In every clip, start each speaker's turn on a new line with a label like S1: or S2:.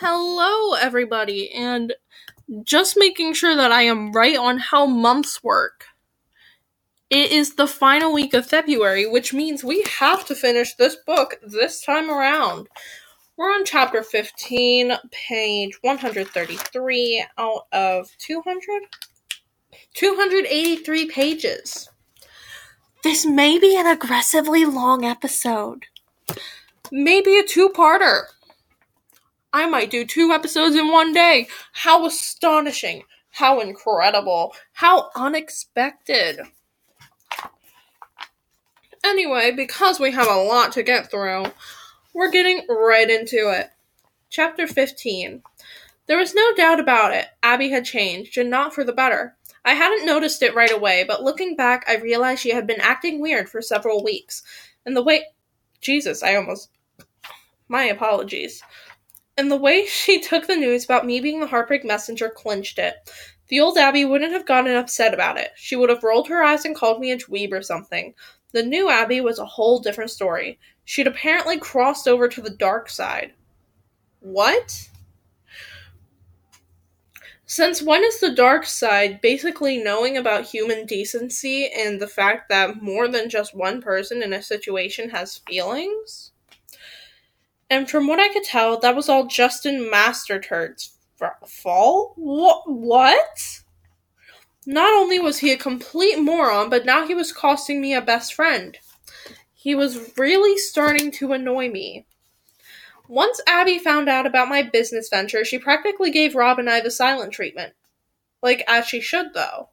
S1: Hello, everybody, and just making sure that I am right on how months work. It is the final week of February, which means we have to finish this book this time around. We're on chapter 15, page 133 out of 200? 283 pages.
S2: This may be an aggressively long episode.
S1: Maybe a two parter. I might do two episodes in one day. How astonishing! How incredible! How unexpected! Anyway, because we have a lot to get through, we're getting right into it. Chapter 15. There was no doubt about it. Abby had changed, and not for the better. I hadn't noticed it right away, but looking back, I realized she had been acting weird for several weeks. And the way. Jesus, I almost. My apologies. And the way she took the news about me being the heartbreak messenger clinched it. The old Abby wouldn't have gotten upset about it. She would have rolled her eyes and called me a dweeb or something. The new Abby was a whole different story. She'd apparently crossed over to the dark side. What? Since when is the dark side basically knowing about human decency and the fact that more than just one person in a situation has feelings? And from what I could tell, that was all Justin Masterturd's fault? What? What? Not only was he a complete moron, but now he was costing me a best friend. He was really starting to annoy me. Once Abby found out about my business venture, she practically gave Rob and I the silent treatment. Like, as she should, though.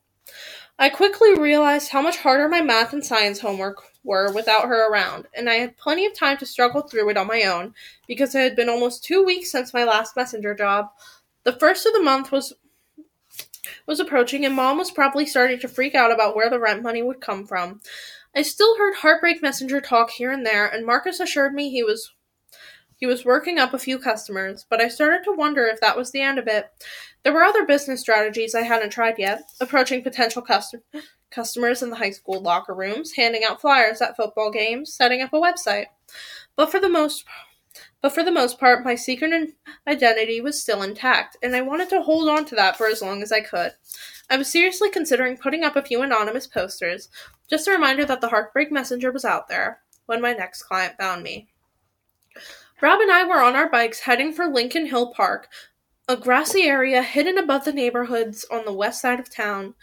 S1: I quickly realized how much harder my math and science homework were without her around, and I had plenty of time to struggle through it on my own because it had been almost two weeks since my last messenger job. The first of the month was was approaching, and Mom was probably starting to freak out about where the rent money would come from. I still heard heartbreak messenger talk here and there, and Marcus assured me he was he was working up a few customers, but I started to wonder if that was the end of it. There were other business strategies I hadn't tried yet, approaching potential custom- customers in the high school locker rooms, handing out flyers at football games, setting up a website. But for the most but for the most part, my secret identity was still intact, and I wanted to hold on to that for as long as I could. I was seriously considering putting up a few anonymous posters, just a reminder that the Heartbreak Messenger was out there, when my next client found me. Rob and I were on our bikes heading for Lincoln Hill Park, a grassy area hidden above the neighborhoods on the west side of town.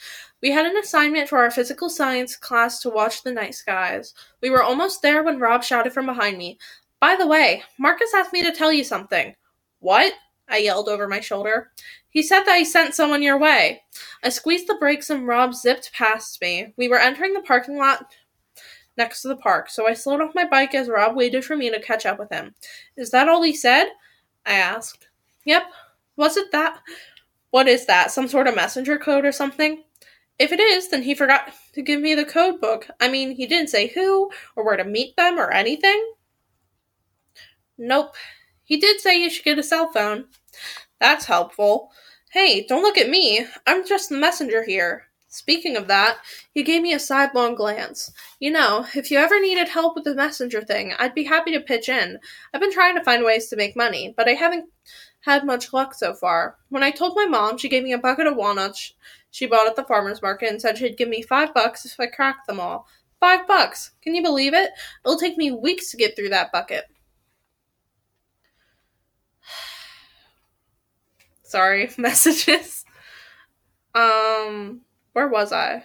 S1: We had an assignment for our physical science class to watch the night skies. We were almost there when Rob shouted from behind me, By the way, Marcus asked me to tell you something. What? I yelled over my shoulder. He said that he sent someone your way. I squeezed the brakes and Rob zipped past me. We were entering the parking lot next to the park, so I slowed off my bike as Rob waited for me to catch up with him. Is that all he said? I asked. Yep, was it that? What is that? Some sort of messenger code or something? If it is, then he forgot to give me the code book. I mean, he didn't say who or where to meet them or anything. Nope. He did say you should get a cell phone. That's helpful. Hey, don't look at me. I'm just the messenger here. Speaking of that, he gave me a sidelong glance. You know, if you ever needed help with the messenger thing, I'd be happy to pitch in. I've been trying to find ways to make money, but I haven't had much luck so far. When I told my mom, she gave me a bucket of walnuts she bought at the farmer's market and said she'd give me five bucks if I cracked them all. Five bucks! Can you believe it? It'll take me weeks to get through that bucket. Sorry, messages. Um, where was I?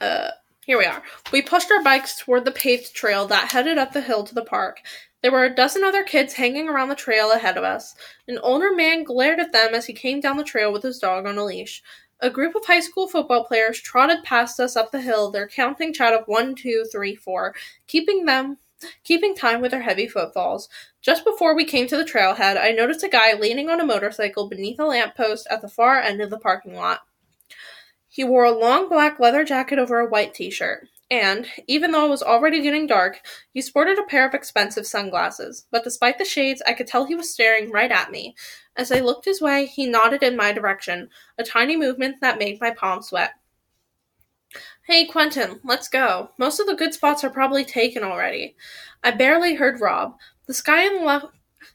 S1: Uh, here we are. We pushed our bikes toward the paved trail that headed up the hill to the park. There were a dozen other kids hanging around the trail ahead of us. An older man glared at them as he came down the trail with his dog on a leash. A group of high school football players trotted past us up the hill, their counting chant of one, two, three, four, keeping them keeping time with their heavy footfalls. Just before we came to the trailhead, I noticed a guy leaning on a motorcycle beneath a lamppost at the far end of the parking lot. He wore a long black leather jacket over a white t shirt and, even though it was already getting dark, he sported a pair of expensive sunglasses. But despite the shades, I could tell he was staring right at me. As I looked his way, he nodded in my direction, a tiny movement that made my palm sweat. Hey, Quentin, let's go. Most of the good spots are probably taken already. I barely heard Rob. The sky in the left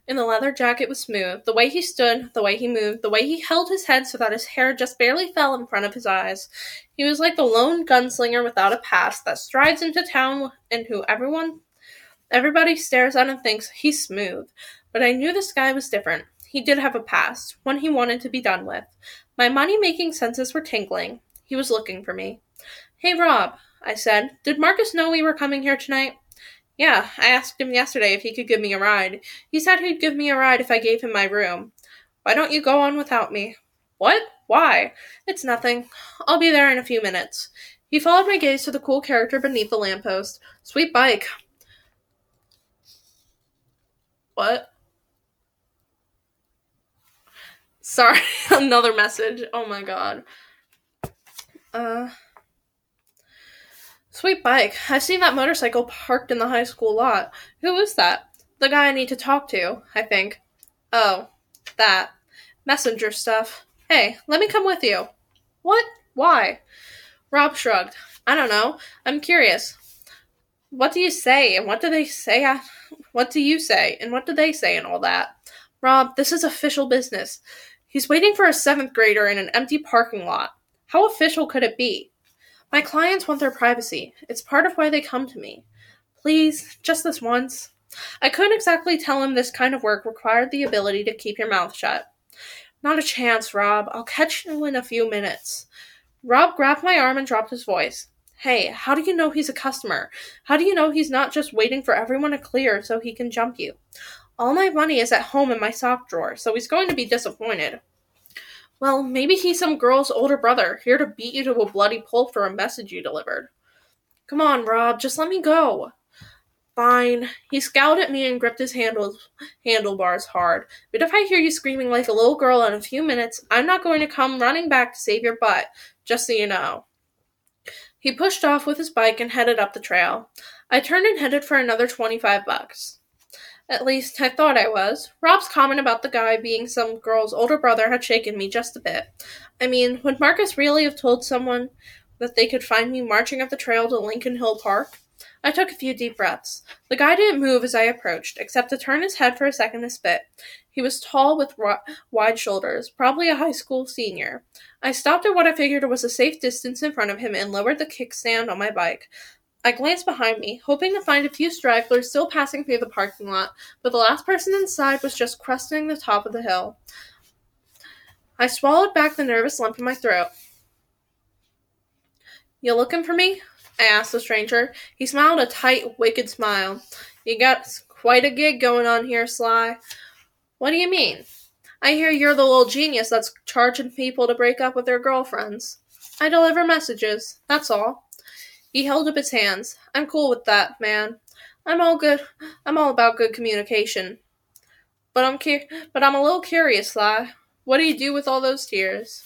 S1: in the leather jacket was smooth. The way he stood, the way he moved, the way he held his head so that his hair just barely fell in front of his eyes. He was like the lone gunslinger without a past that strides into town and who everyone everybody stares at and thinks he's smooth. But I knew this guy was different. He did have a past, one he wanted to be done with. My money making senses were tingling. He was looking for me. Hey Rob, I said, did Marcus know we were coming here tonight? Yeah, I asked him yesterday if he could give me a ride. He said he'd give me a ride if I gave him my room. Why don't you go on without me? What? Why? It's nothing. I'll be there in a few minutes. He followed my gaze to the cool character beneath the lamppost. Sweet bike. What? Sorry, another message. Oh my god. Uh. Sweet bike. I've seen that motorcycle parked in the high school lot. Who is that? The guy I need to talk to, I think. Oh, that. Messenger stuff. Hey, let me come with you. What? Why? Rob shrugged. I don't know. I'm curious. What do you say, and what do they say? What do you say, and what do they say, and all that? Rob, this is official business. He's waiting for a seventh grader in an empty parking lot. How official could it be? My clients want their privacy. It's part of why they come to me. Please, just this once. I couldn't exactly tell him this kind of work required the ability to keep your mouth shut. Not a chance, Rob. I'll catch you in a few minutes. Rob grabbed my arm and dropped his voice. Hey, how do you know he's a customer? How do you know he's not just waiting for everyone to clear so he can jump you? All my money is at home in my sock drawer, so he's going to be disappointed. Well, maybe he's some girl's older brother, here to beat you to a bloody pulp for a message you delivered. Come on, Rob, just let me go. Fine. He scowled at me and gripped his handles, handlebars hard. But if I hear you screaming like a little girl in a few minutes, I'm not going to come running back to save your butt, just so you know. He pushed off with his bike and headed up the trail. I turned and headed for another 25 bucks. At least, I thought I was. Rob's comment about the guy being some girl's older brother had shaken me just a bit. I mean, would Marcus really have told someone that they could find me marching up the trail to Lincoln Hill Park? I took a few deep breaths. The guy didn't move as I approached, except to turn his head for a second to spit. He was tall with ro- wide shoulders, probably a high school senior. I stopped at what I figured was a safe distance in front of him and lowered the kickstand on my bike. I glanced behind me, hoping to find a few stragglers still passing through the parking lot, but the last person inside was just cresting the top of the hill. I swallowed back the nervous lump in my throat. You looking for me? I asked the stranger. He smiled a tight, wicked smile. You got quite a gig going on here, Sly. What do you mean? I hear you're the little genius that's charging people to break up with their girlfriends. I deliver messages, that's all. He held up his hands. I'm cool with that, man. I'm all good. I'm all about good communication. But I'm cu- but I'm a little curious, Sly. What do you do with all those tears?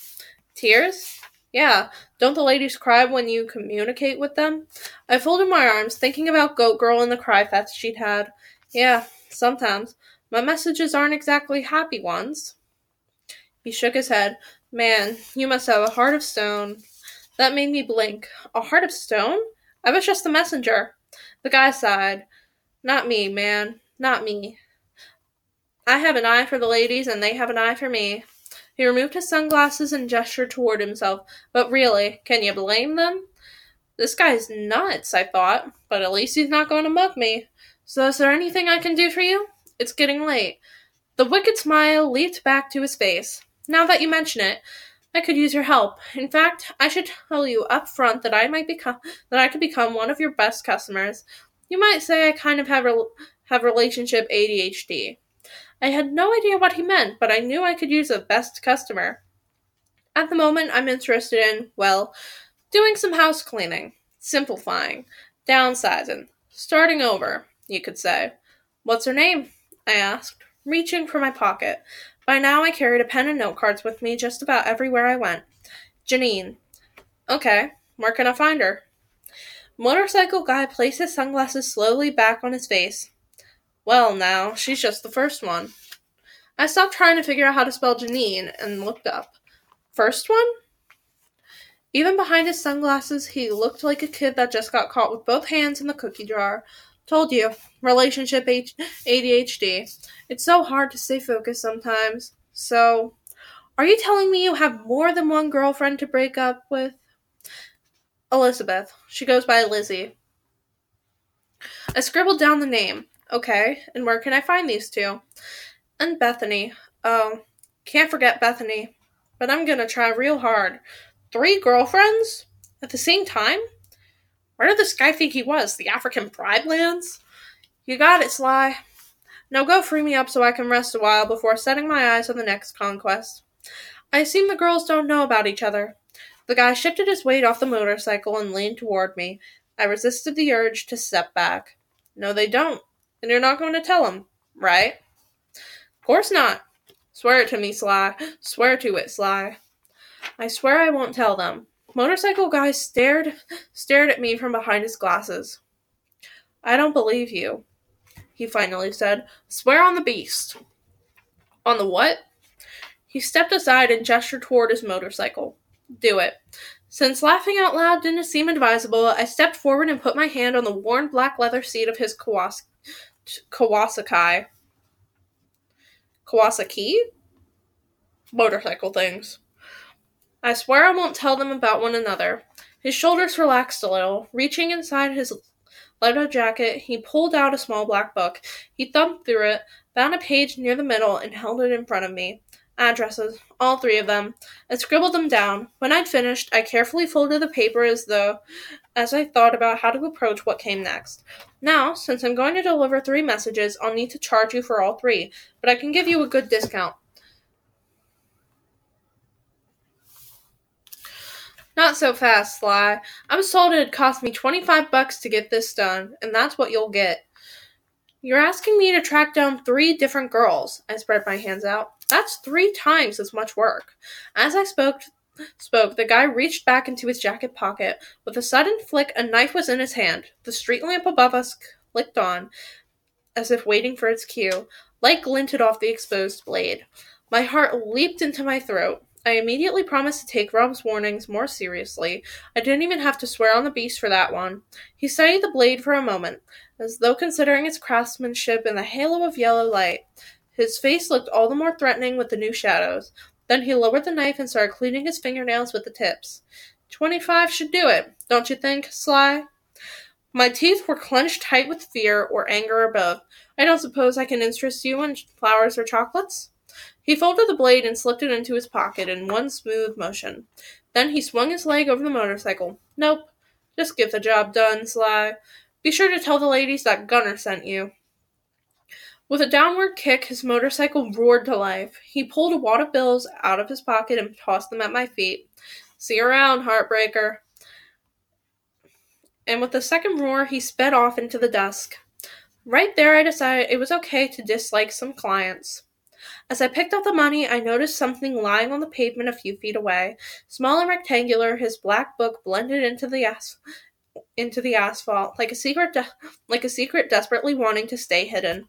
S1: Tears? Yeah. Don't the ladies cry when you communicate with them? I folded my arms, thinking about Goat Girl and the cry fest she'd had. Yeah, sometimes. My messages aren't exactly happy ones. He shook his head. Man, you must have a heart of stone. That made me blink. A heart of stone? I was just the messenger. The guy sighed. Not me, man. Not me. I have an eye for the ladies, and they have an eye for me. He removed his sunglasses and gestured toward himself. But really, can you blame them? This guy's nuts, I thought, but at least he's not going to mug me. So is there anything I can do for you? It's getting late. The wicked smile leaped back to his face. Now that you mention it, I could use your help. In fact, I should tell you up front that I might become that I could become one of your best customers. You might say I kind of have re- have relationship ADHD. I had no idea what he meant, but I knew I could use a best customer. At the moment, I'm interested in, well, doing some house cleaning, simplifying, downsizing, starting over, you could say. What's her name? I asked, reaching for my pocket. By now, I carried a pen and note cards with me just about everywhere I went. Janine. Okay, where can I find her? Motorcycle guy placed his sunglasses slowly back on his face. Well, now, she's just the first one. I stopped trying to figure out how to spell Janine and looked up. First one? Even behind his sunglasses, he looked like a kid that just got caught with both hands in the cookie jar. Told you, relationship ADHD. It's so hard to stay focused sometimes. So, are you telling me you have more than one girlfriend to break up with? Elizabeth. She goes by Lizzie. I scribbled down the name. Okay, and where can I find these two? And Bethany. Oh, can't forget Bethany. But I'm gonna try real hard. Three girlfriends? At the same time? Where did this guy think he was? The African Pride Lands? You got it, Sly. Now go free me up so I can rest a while before setting my eyes on the next conquest. I assume the girls don't know about each other. The guy shifted his weight off the motorcycle and leaned toward me. I resisted the urge to step back. No, they don't. And you're not going to tell them, right? Of course not. Swear it to me, Sly. Swear to it, Sly. I swear I won't tell them. Motorcycle guy stared stared at me from behind his glasses. I don't believe you, he finally said. Swear on the beast. On the what? He stepped aside and gestured toward his motorcycle. Do it. Since laughing out loud didn't seem advisable, I stepped forward and put my hand on the worn black leather seat of his Kawas- Kawasaki. Kawasaki? Motorcycle things. I swear I won't tell them about one another. His shoulders relaxed a little. Reaching inside his leather jacket, he pulled out a small black book. He thumbed through it, found a page near the middle, and held it in front of me. Addresses, all three of them. I scribbled them down. When I'd finished, I carefully folded the paper as though as I thought about how to approach what came next. Now, since I'm going to deliver three messages, I'll need to charge you for all three, but I can give you a good discount. Not so fast, Sly. I was told it'd cost me 25 bucks to get this done, and that's what you'll get. You're asking me to track down three different girls. I spread my hands out. That's three times as much work. As I spoke, spoke, the guy reached back into his jacket pocket. With a sudden flick, a knife was in his hand. The street lamp above us clicked on, as if waiting for its cue. Light glinted off the exposed blade. My heart leaped into my throat. I immediately promised to take Rob's warnings more seriously. I didn't even have to swear on the beast for that one. He studied the blade for a moment, as though considering its craftsmanship in the halo of yellow light. His face looked all the more threatening with the new shadows. Then he lowered the knife and started cleaning his fingernails with the tips. Twenty-five should do it, don't you think, Sly? My teeth were clenched tight with fear or anger or both. I don't suppose I can interest you in flowers or chocolates? He folded the blade and slipped it into his pocket in one smooth motion. Then he swung his leg over the motorcycle. Nope. Just get the job done, Sly. Be sure to tell the ladies that Gunner sent you. With a downward kick, his motorcycle roared to life. He pulled a wad of bills out of his pocket and tossed them at my feet. See you around, Heartbreaker. And with a second roar, he sped off into the dusk. Right there, I decided it was okay to dislike some clients. As I picked up the money, I noticed something lying on the pavement a few feet away. Small and rectangular, his black book blended into the into the asphalt like a secret, de- like a secret desperately wanting to stay hidden.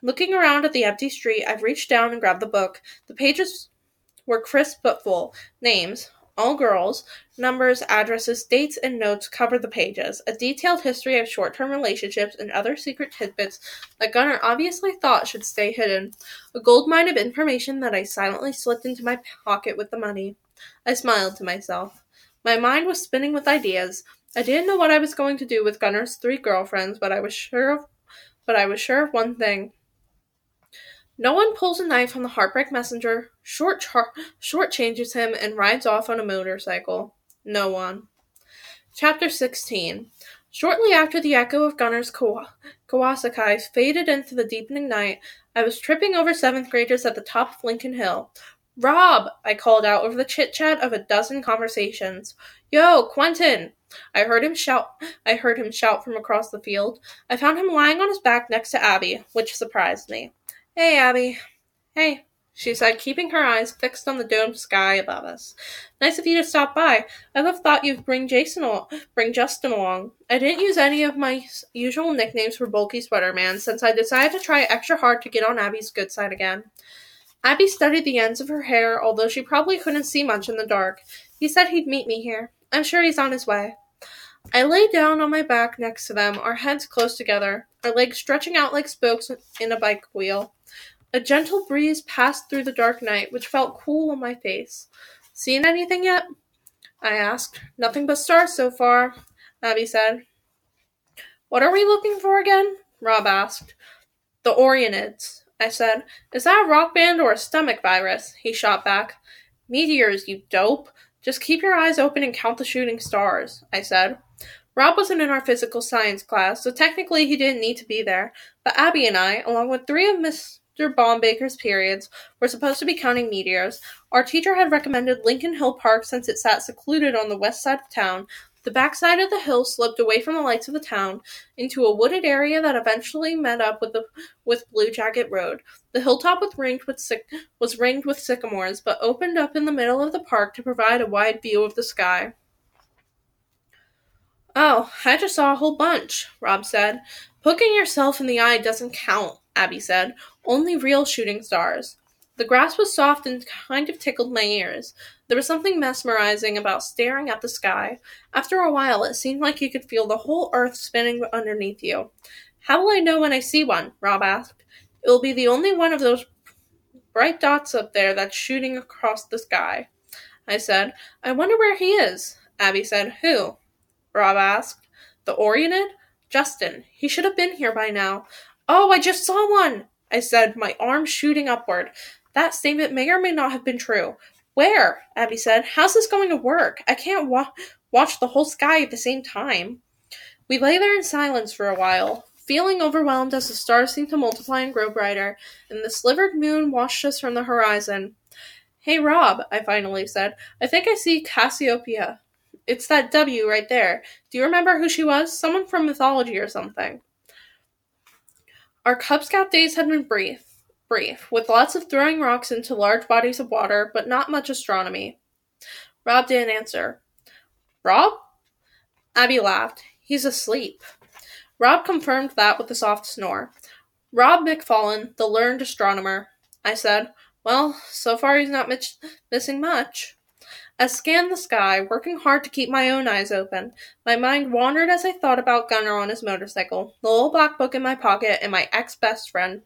S1: Looking around at the empty street, I reached down and grabbed the book. The pages were crisp but full. Names, all girls, numbers, addresses, dates, and notes covered the pages. A detailed history of short term relationships and other secret tidbits that Gunnar obviously thought should stay hidden. A goldmine of information that I silently slipped into my pocket with the money. I smiled to myself. My mind was spinning with ideas. I didn't know what I was going to do with Gunnar's three girlfriends, but I was sure of but I was sure of one thing. No one pulls a knife on the heartbreak messenger, short char- short changes him, and rides off on a motorcycle. No one. Chapter 16. Shortly after the echo of Gunner's Kawa- Kawasaki faded into the deepening night, I was tripping over seventh graders at the top of Lincoln Hill. Rob! I called out over the chit chat of a dozen conversations. Yo, Quentin! I heard him shout I heard him shout from across the field. I found him lying on his back next to Abby, which surprised me. Hey, Abby. Hey, she said, keeping her eyes fixed on the domed sky above us. Nice of you to stop by. I'd have thought you'd bring Jason al- bring Justin along. I didn't use any of my usual nicknames for Bulky Sweater Man since I decided to try extra hard to get on Abby's good side again. Abby studied the ends of her hair, although she probably couldn't see much in the dark. He said he'd meet me here. I'm sure he's on his way. I lay down on my back next to them, our heads close together, our legs stretching out like spokes in a bike wheel. A gentle breeze passed through the dark night, which felt cool on my face. Seen anything yet? I asked. Nothing but stars so far, Abby said. What are we looking for again? Rob asked. The Orionids, I said. Is that a rock band or a stomach virus? He shot back. Meteors, you dope. Just keep your eyes open and count the shooting stars, I said. Rob wasn't in our physical science class, so technically he didn't need to be there, but Abby and I, along with three of Mr. Baumbaker's periods, were supposed to be counting meteors. Our teacher had recommended Lincoln Hill Park since it sat secluded on the west side of town, the backside of the hill sloped away from the lights of the town into a wooded area that eventually met up with the with Blue Jacket Road. The hilltop was ringed with was ringed with sycamores, but opened up in the middle of the park to provide a wide view of the sky. Oh, I just saw a whole bunch, Rob said. Poking yourself in the eye doesn't count, Abby said. Only real shooting stars. The grass was soft and kind of tickled my ears. There was something mesmerizing about staring at the sky. After a while, it seemed like you could feel the whole earth spinning underneath you. How will I know when I see one? Rob asked. It will be the only one of those bright dots up there that's shooting across the sky. I said. I wonder where he is. Abby said. Who? Rob asked. The Oriented? Justin. He should have been here by now. Oh, I just saw one! I said, my arm shooting upward. That statement may or may not have been true. Where? Abby said. How's this going to work? I can't wa- watch the whole sky at the same time. We lay there in silence for a while, feeling overwhelmed as the stars seemed to multiply and grow brighter, and the slivered moon washed us from the horizon. Hey, Rob, I finally said. I think I see Cassiopeia. It's that W right there. Do you remember who she was? Someone from mythology or something. Our Cub Scout days had been brief brief, with lots of throwing rocks into large bodies of water, but not much astronomy. Rob didn't answer. Rob? Abby laughed. He's asleep. Rob confirmed that with a soft snore. Rob McFallen, the learned astronomer. I said, Well, so far he's not missing much. I scanned the sky, working hard to keep my own eyes open. My mind wandered as I thought about Gunner on his motorcycle, the little black book in my pocket, and my ex best friend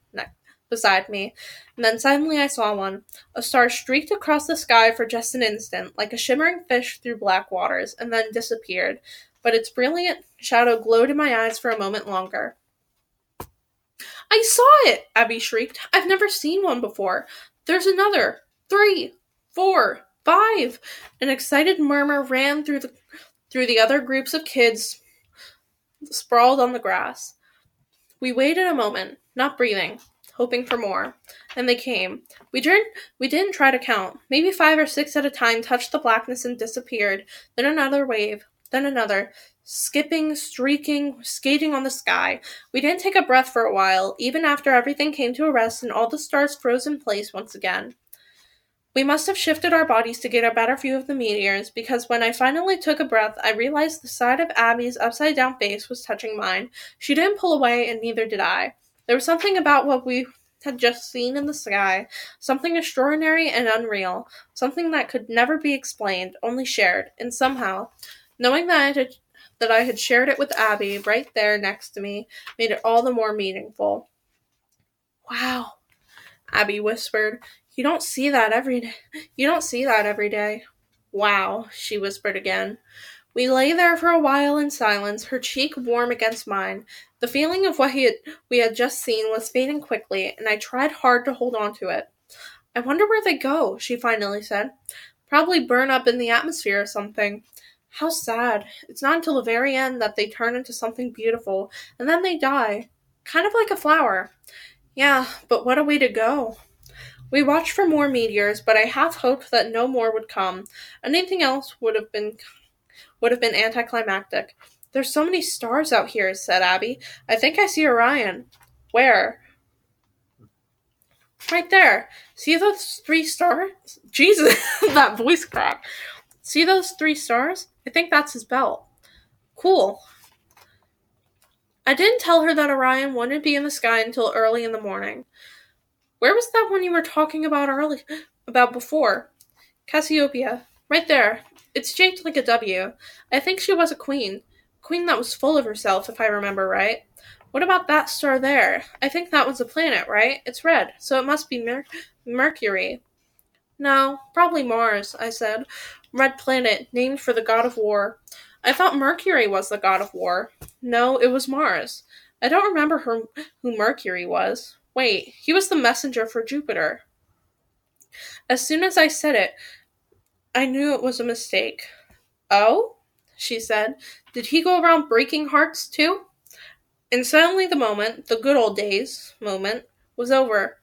S1: beside me, and then suddenly I saw one. A star streaked across the sky for just an instant, like a shimmering fish through black waters, and then disappeared, but its brilliant shadow glowed in my eyes for a moment longer. I saw it! Abby shrieked. I've never seen one before. There's another. Three. Four. Five. An excited murmur ran through the through the other groups of kids sprawled on the grass. We waited a moment, not breathing, hoping for more. And they came. We didn't we didn't try to count. Maybe five or six at a time touched the blackness and disappeared. Then another wave, then another, skipping, streaking, skating on the sky. We didn't take a breath for a while, even after everything came to a rest and all the stars froze in place once again. We must have shifted our bodies to get a better view of the meteors, because when I finally took a breath, I realized the side of Abby's upside down face was touching mine. She didn't pull away, and neither did I. There was something about what we had just seen in the sky, something extraordinary and unreal, something that could never be explained, only shared, and somehow, knowing that I had, that I had shared it with Abby right there next to me, made it all the more meaningful. Wow, Abby whispered. You don't see that every day. You don't see that every day. Wow, she whispered again. We lay there for a while in silence, her cheek warm against mine. The feeling of what had, we had just seen was fading quickly, and I tried hard to hold on to it. I wonder where they go, she finally said. Probably burn up in the atmosphere or something. How sad. It's not until the very end that they turn into something beautiful, and then they die. Kind of like a flower. Yeah, but what a way to go. We watched for more meteors, but I half hoped that no more would come. Anything else would have been would have been anticlimactic. There's so many stars out here, said Abby. I think I see Orion. Where? Right there. See those three stars? Jesus, that voice crack. See those three stars? I think that's his belt. Cool. I didn't tell her that Orion wouldn't be in the sky until early in the morning. Where was that one you were talking about early about before? Cassiopeia. Right there. It's shaped like a W. I think she was a queen. queen that was full of herself, if I remember right. What about that star there? I think that was a planet, right? It's red, so it must be Mer- Mercury. No, probably Mars, I said. Red planet, named for the god of war. I thought Mercury was the god of war. No, it was Mars. I don't remember her, who Mercury was. Wait, he was the messenger for Jupiter. As soon as I said it, I knew it was a mistake. Oh? she said. Did he go around breaking hearts too? And suddenly the moment, the good old days moment, was over.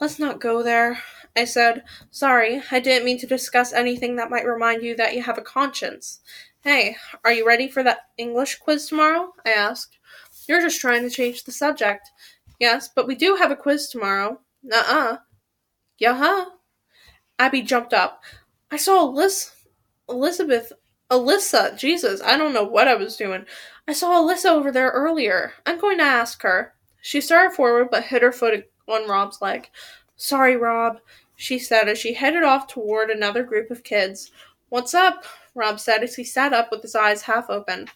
S1: Let's not go there, I said. Sorry, I didn't mean to discuss anything that might remind you that you have a conscience. Hey, are you ready for that English quiz tomorrow? I asked. You're just trying to change the subject. Yes, but we do have a quiz tomorrow. Nuh-uh. Yeah-huh. Abby jumped up. I saw Liz- Elizabeth Alyssa, Jesus, I don't know what I was doing. I saw Alyssa over there earlier. I'm going to ask her. She started forward but hit her foot on Rob's leg. Sorry, Rob, she said as she headed off toward another group of kids. What's up? Rob said as he sat up with his eyes half open.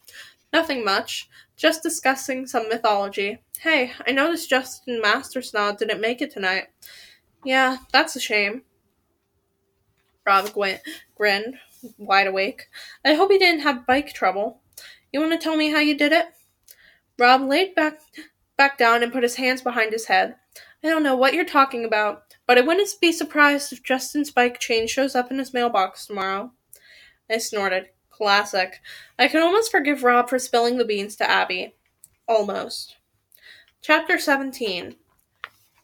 S1: Nothing much. Just discussing some mythology. Hey, I noticed Justin Mastersnod didn't make it tonight. Yeah, that's a shame. Rob grinned, wide awake. I hope he didn't have bike trouble. You want to tell me how you did it? Rob laid back back down and put his hands behind his head. I don't know what you're talking about, but I wouldn't be surprised if Justin's bike chain shows up in his mailbox tomorrow. I snorted. Classic. I can almost forgive Rob for spilling the beans to Abby. Almost. Chapter 17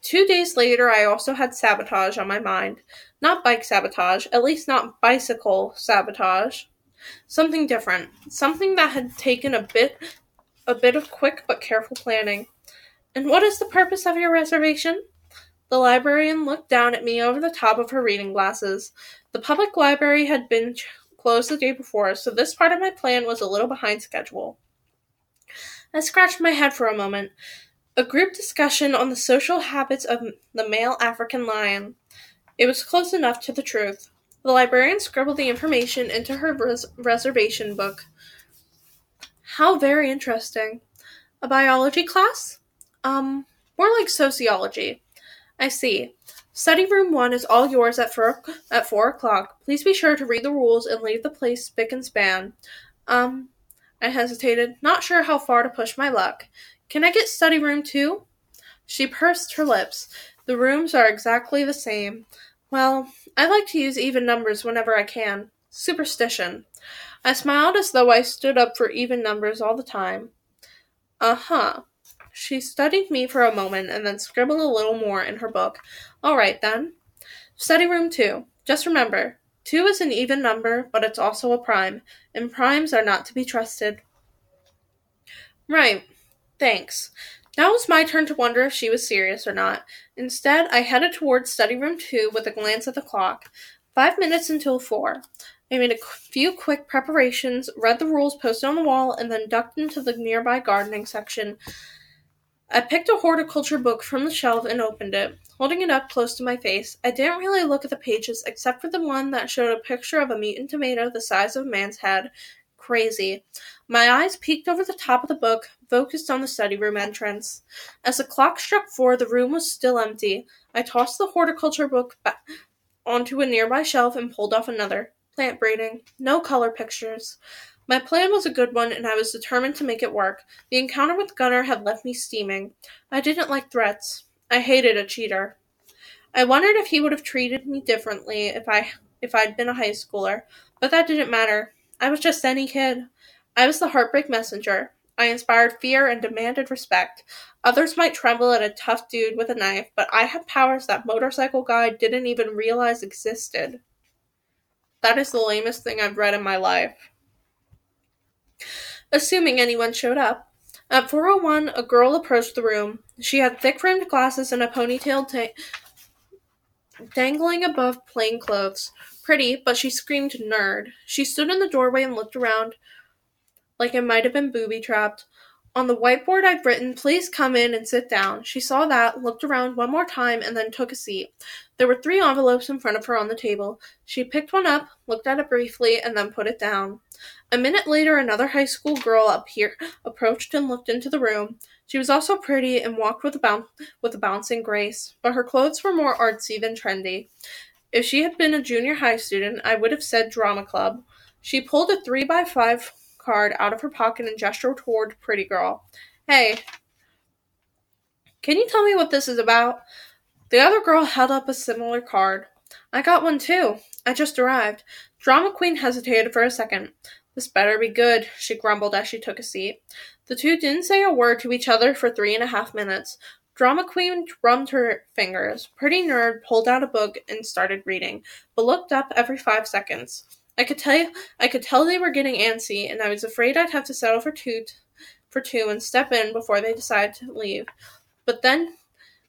S1: Two days later, I also had sabotage on my mind. Not bike sabotage, at least not bicycle sabotage. Something different. Something that had taken a bit a bit of quick but careful planning. And what is the purpose of your reservation? The librarian looked down at me over the top of her reading glasses. The public library had been closed the day before, so this part of my plan was a little behind schedule. I scratched my head for a moment. A group discussion on the social habits of the male African lion. It was close enough to the truth. The librarian scribbled the information into her res- reservation book. How very interesting. A biology class? Um, more like sociology. I see. Study room one is all yours at four, at four o'clock. Please be sure to read the rules and leave the place spick and span. Um, I hesitated, not sure how far to push my luck. Can I get study room two? She pursed her lips. The rooms are exactly the same. Well, I like to use even numbers whenever I can. Superstition. I smiled as though I stood up for even numbers all the time. Uh huh. She studied me for a moment and then scribbled a little more in her book. All right, then. Study room two. Just remember, two is an even number, but it's also a prime, and primes are not to be trusted. Right. Thanks. Now it was my turn to wonder if she was serious or not. Instead, I headed towards study room two with a glance at the clock. Five minutes until four. I made a few quick preparations, read the rules posted on the wall, and then ducked into the nearby gardening section. I picked a horticulture book from the shelf and opened it. Holding it up close to my face, I didn't really look at the pages except for the one that showed a picture of a mutant tomato the size of a man's head. Crazy. My eyes peeked over the top of the book, focused on the study room entrance. As the clock struck four, the room was still empty. I tossed the horticulture book back onto a nearby shelf and pulled off another. Plant breeding. No color pictures. My plan was a good one, and I was determined to make it work. The encounter with Gunner had left me steaming. I didn't like threats. I hated a cheater. I wondered if he would have treated me differently if I if I'd been a high schooler, but that didn't matter. I was just any kid. I was the heartbreak messenger. I inspired fear and demanded respect. Others might tremble at a tough dude with a knife, but I had powers that motorcycle guy didn't even realize existed. That is the lamest thing I've read in my life. Assuming anyone showed up. At 401, a girl approached the room. She had thick rimmed glasses and a ponytail ta- dangling above plain clothes. Pretty, but she screamed nerd. She stood in the doorway and looked around like it might have been booby trapped. On the whiteboard I'd written, please come in and sit down. She saw that, looked around one more time, and then took a seat. There were three envelopes in front of her on the table. She picked one up, looked at it briefly, and then put it down. A minute later, another high school girl up here approached and looked into the room. She was also pretty and walked with a, boun- with a bouncing grace, but her clothes were more artsy than trendy. If she had been a junior high student, I would have said drama club. She pulled a three by five card out of her pocket and gestured toward Pretty Girl. Hey, can you tell me what this is about? The other girl held up a similar card. I got one too. I just arrived. Drama Queen hesitated for a second. This better be good, she grumbled as she took a seat. The two didn't say a word to each other for three and a half minutes. Drama Queen drummed her fingers. Pretty Nerd pulled out a book and started reading, but looked up every five seconds. I could tell I could tell they were getting antsy, and I was afraid I'd have to settle for two, for two, and step in before they decided to leave. But then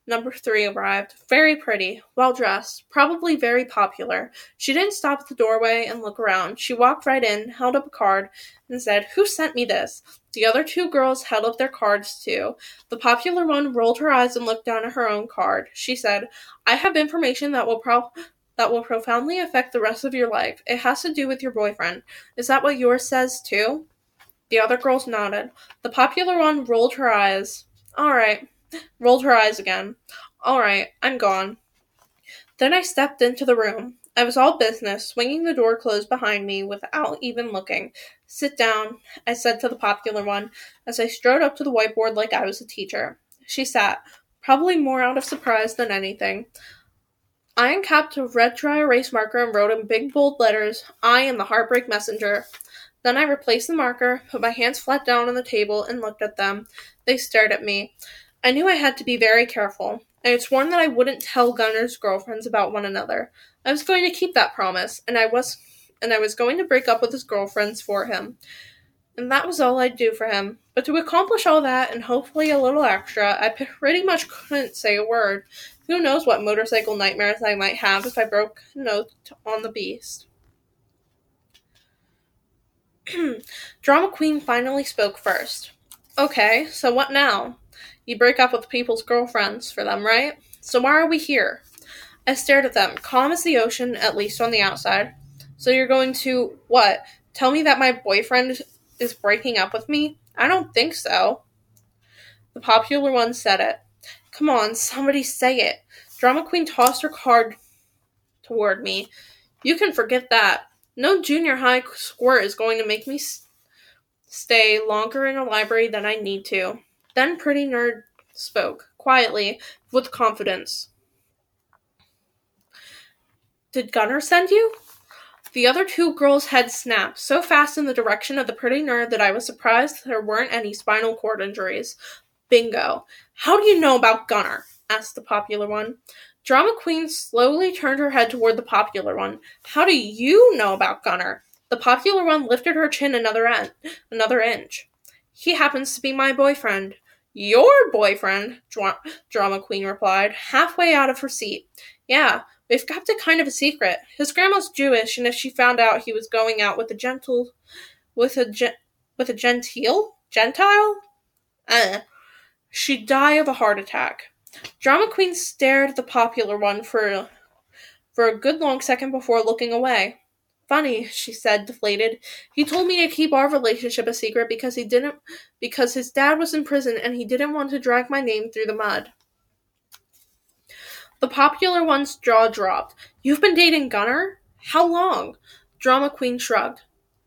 S1: number three arrived, very pretty, well dressed, probably very popular. She didn't stop at the doorway and look around. She walked right in, held up a card, and said, Who sent me this? The other two girls held up their cards too. The popular one rolled her eyes and looked down at her own card. She said, I have information that will that will profoundly affect the rest of your life. It has to do with your boyfriend. Is that what yours says too? The other girls nodded. The popular one rolled her eyes. All right. Rolled her eyes again. All right, I'm gone. Then I stepped into the room. I was all business, swinging the door closed behind me without even looking. Sit down, I said to the popular one as I strode up to the whiteboard like I was a teacher. She sat, probably more out of surprise than anything. I uncapped a red dry erase marker and wrote in big bold letters, I am the heartbreak messenger. Then I replaced the marker, put my hands flat down on the table, and looked at them. They stared at me. I knew I had to be very careful. I had sworn that I wouldn't tell Gunner's girlfriends about one another. I was going to keep that promise, and I was and I was going to break up with his girlfriends for him. And that was all I'd do for him. But to accomplish all that and hopefully a little extra, I pretty much couldn't say a word. Who knows what motorcycle nightmares I might have if I broke a note on the beast. Drama Queen finally spoke first. Okay, so what now? You break up with people's girlfriends for them, right? So why are we here? I stared at them, calm as the ocean, at least on the outside. So you're going to, what? Tell me that my boyfriend is breaking up with me? I don't think so. The popular one said it. Come on, somebody say it. Drama Queen tossed her card toward me. You can forget that. No junior high squirt is going to make me stay longer in a library than I need to. Then Pretty Nerd spoke, quietly, with confidence. Did Gunner send you? The other two girls' heads snapped so fast in the direction of the pretty nerd that I was surprised there weren't any spinal cord injuries. Bingo. How do you know about Gunner? asked the popular one. Drama Queen slowly turned her head toward the popular one. How do you know about Gunner? The popular one lifted her chin another, en- another inch. He happens to be my boyfriend. Your boyfriend, Dra- Drama Queen replied, halfway out of her seat. Yeah, we've kept it kind of a secret. His grandma's Jewish, and if she found out he was going out with a gentle, with a gen- with a genteel gentile, uh, she'd die of a heart attack. Drama Queen stared at the popular one for for a good long second before looking away. Funny, she said, deflated. He told me to keep our relationship a secret because he didn't because his dad was in prison and he didn't want to drag my name through the mud. The popular one's jaw dropped. You've been dating Gunner? How long? Drama Queen shrugged.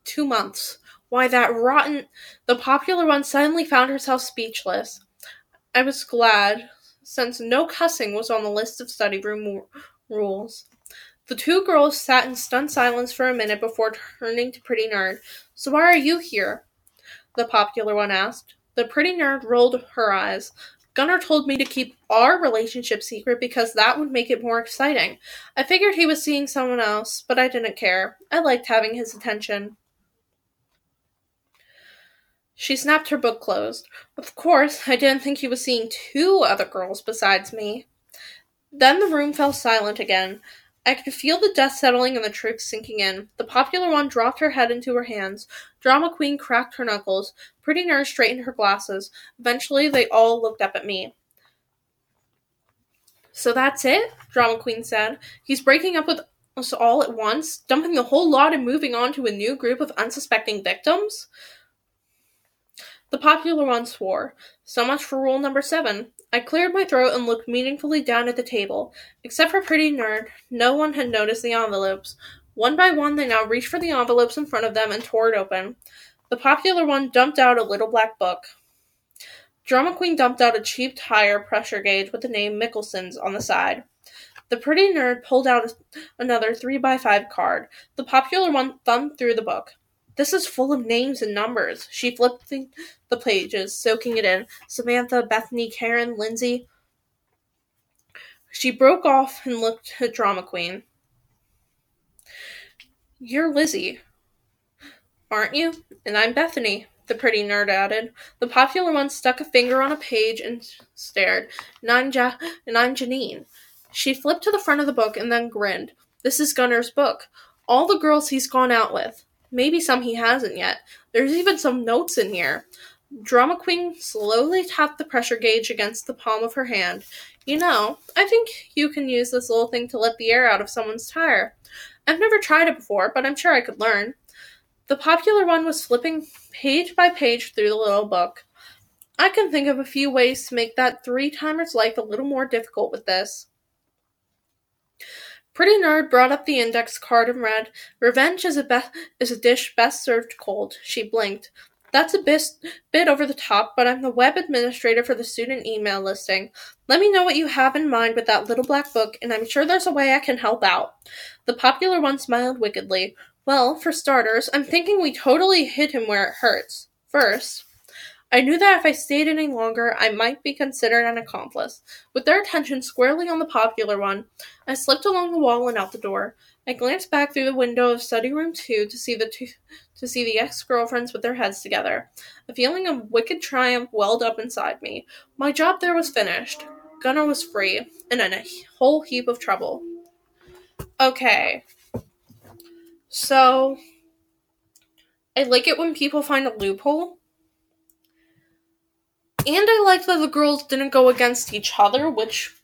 S1: Two months. Why, that rotten. The popular one suddenly found herself speechless. I was glad, since no cussing was on the list of study room rules. The two girls sat in stunned silence for a minute before turning to Pretty Nerd. So why are you here? The popular one asked. The pretty nerd rolled her eyes. Gunner told me to keep our relationship secret because that would make it more exciting. I figured he was seeing someone else, but I didn't care. I liked having his attention. She snapped her book closed. Of course, I didn't think he was seeing two other girls besides me. Then the room fell silent again. I could feel the dust settling and the truth sinking in. The popular one dropped her head into her hands. Drama Queen cracked her knuckles. Pretty Nurse straightened her glasses. Eventually, they all looked up at me. So that's it? Drama Queen said. He's breaking up with us all at once, dumping the whole lot and moving on to a new group of unsuspecting victims? The popular one swore. So much for rule number seven. I cleared my throat and looked meaningfully down at the table. Except for Pretty Nerd, no one had noticed the envelopes. One by one, they now reached for the envelopes in front of them and tore it open. The popular one dumped out a little black book. Drama Queen dumped out a cheap tire pressure gauge with the name Mickelson's on the side. The pretty nerd pulled out another 3 by 5 card. The popular one thumbed through the book. This is full of names and numbers. She flipped the, pages, soaking it in. Samantha, Bethany, Karen, Lindsay. She broke off and looked at Drama Queen. You're Lizzie, aren't you? And I'm Bethany, the pretty nerd added. The popular one stuck a finger on a page and stared. And and I'm Janine. She flipped to the front of the book and then grinned. This is Gunner's book. All the girls he's gone out with. Maybe some he hasn't yet. There's even some notes in here. Drama Queen slowly tapped the pressure gauge against the palm of her hand. You know, I think you can use this little thing to let the air out of someone's tire. I've never tried it before, but I'm sure I could learn. The popular one was flipping page by page through the little book. I can think of a few ways to make that three timer's life a little more difficult with this. Pretty Nerd brought up the index card and read, Revenge is a, be- is a dish best served cold. She blinked. That's a bit, bit over the top, but I'm the web administrator for the student email listing. Let me know what you have in mind with that little black book, and I'm sure there's a way I can help out. The popular one smiled wickedly. Well, for starters, I'm thinking we totally hit him where it hurts. First, I knew that if I stayed any longer, I might be considered an accomplice. With their attention squarely on the popular one, I slipped along the wall and out the door. I glanced back through the window of study room two to see the two, to see the ex-girlfriends with their heads together. A feeling of wicked triumph welled up inside me. My job there was finished. Gunner was free and in a whole heap of trouble. Okay. So I like it when people find a loophole and I liked that the girls didn't go against each other, which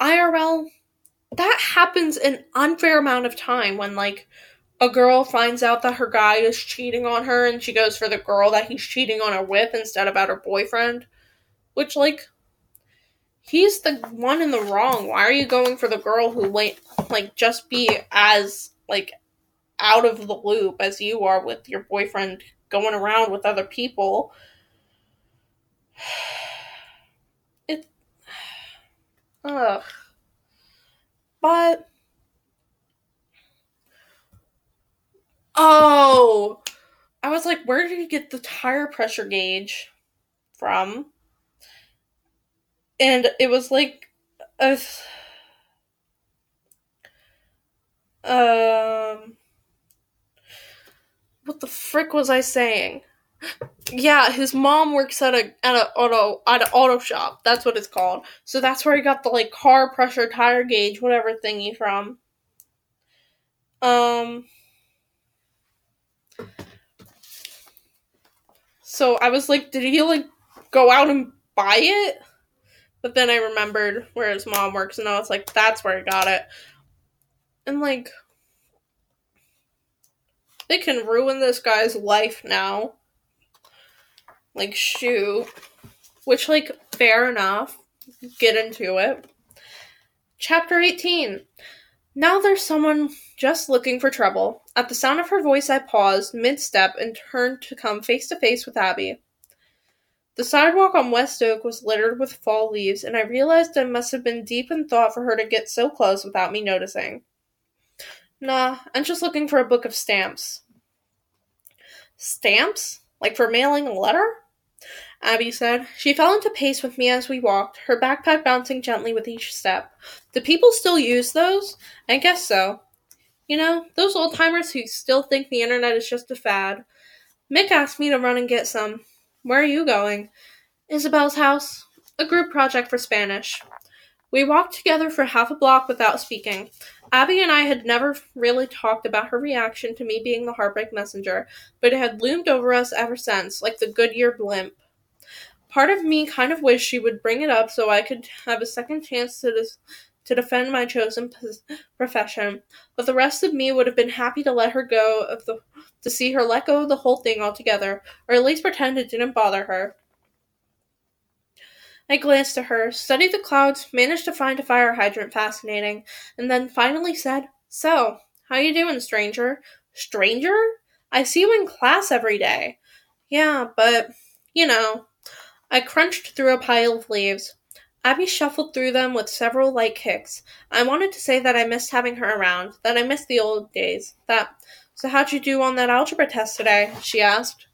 S1: IRL that happens an unfair amount of time when like a girl finds out that her guy is cheating on her and she goes for the girl that he's cheating on her with instead of at her boyfriend. Which like he's the one in the wrong. Why are you going for the girl who like like just be as like out of the loop as you are with your boyfriend going around with other people? It. Ugh. But. Oh! I was like, where did he get the tire pressure gauge from? And it was like a. Um. What the frick was I saying? Yeah, his mom works at a at a auto at an auto shop. That's what it's called. So that's where he got the like car pressure tire gauge, whatever thingy from. Um. So I was like, did he like go out and buy it? But then I remembered where his mom works, and I was like, that's where he got it. And like, they can ruin this guy's life now. Like, shoot. Which, like, fair enough. Get into it. Chapter 18. Now there's someone just looking for trouble. At the sound of her voice, I paused mid step and turned to come face to face with Abby. The sidewalk on West Oak was littered with fall leaves, and I realized I must have been deep in thought for her to get so close without me noticing. Nah, I'm just looking for a book of stamps. Stamps? Like for mailing a letter? Abby said. She fell into pace with me as we walked, her backpack bouncing gently with each step. Do people still use those? I guess so. You know, those old timers who still think the internet is just a fad. Mick asked me to run and get some. Where are you going? Isabel's house. A group project for Spanish. We walked together for half a block without speaking. Abby and I had never really talked about her reaction to me being the heartbreak messenger, but it had loomed over us ever since, like the Goodyear blimp. Part of me kind of wished she would bring it up so I could have a second chance to dis- to defend my chosen pos- profession, but the rest of me would have been happy to let her go of the to see her let go of the whole thing altogether, or at least pretend it didn't bother her. I glanced at her, studied the clouds, managed to find a fire hydrant fascinating, and then finally said, So, how you doing, stranger? Stranger? I see you in class every day. Yeah, but, you know. I crunched through a pile of leaves. Abby shuffled through them with several light kicks. I wanted to say that I missed having her around, that I missed the old days, that. So, how'd you do on that algebra test today? she asked.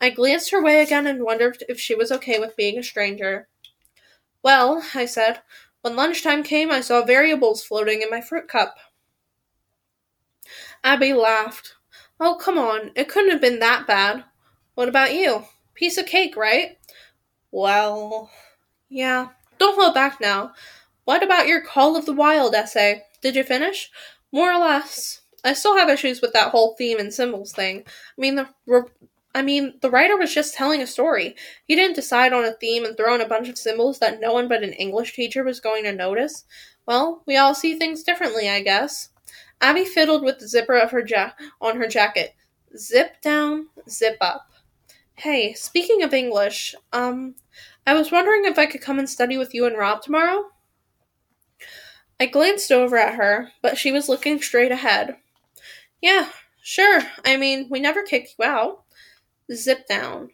S1: I glanced her way again and wondered if she was okay with being a stranger. Well, I said, when lunchtime came, I saw variables floating in my fruit cup. Abby laughed. Oh, come on, it couldn't have been that bad. What about you? Piece of cake, right? Well, yeah. Don't hold back now. What about your Call of the Wild essay? Did you finish? More or less. I still have issues with that whole theme and symbols thing. I mean, the re- I mean, the writer was just telling a story. He didn't decide on a theme and throw in a bunch of symbols that no one but an English teacher was going to notice. Well, we all see things differently, I guess. Abby fiddled with the zipper of her ja- on her jacket. Zip down, zip up. Hey, speaking of English, um, I was wondering if I could come and study with you and Rob tomorrow? I glanced over at her, but she was looking straight ahead. Yeah, sure. I mean, we never kick you out. Zip down.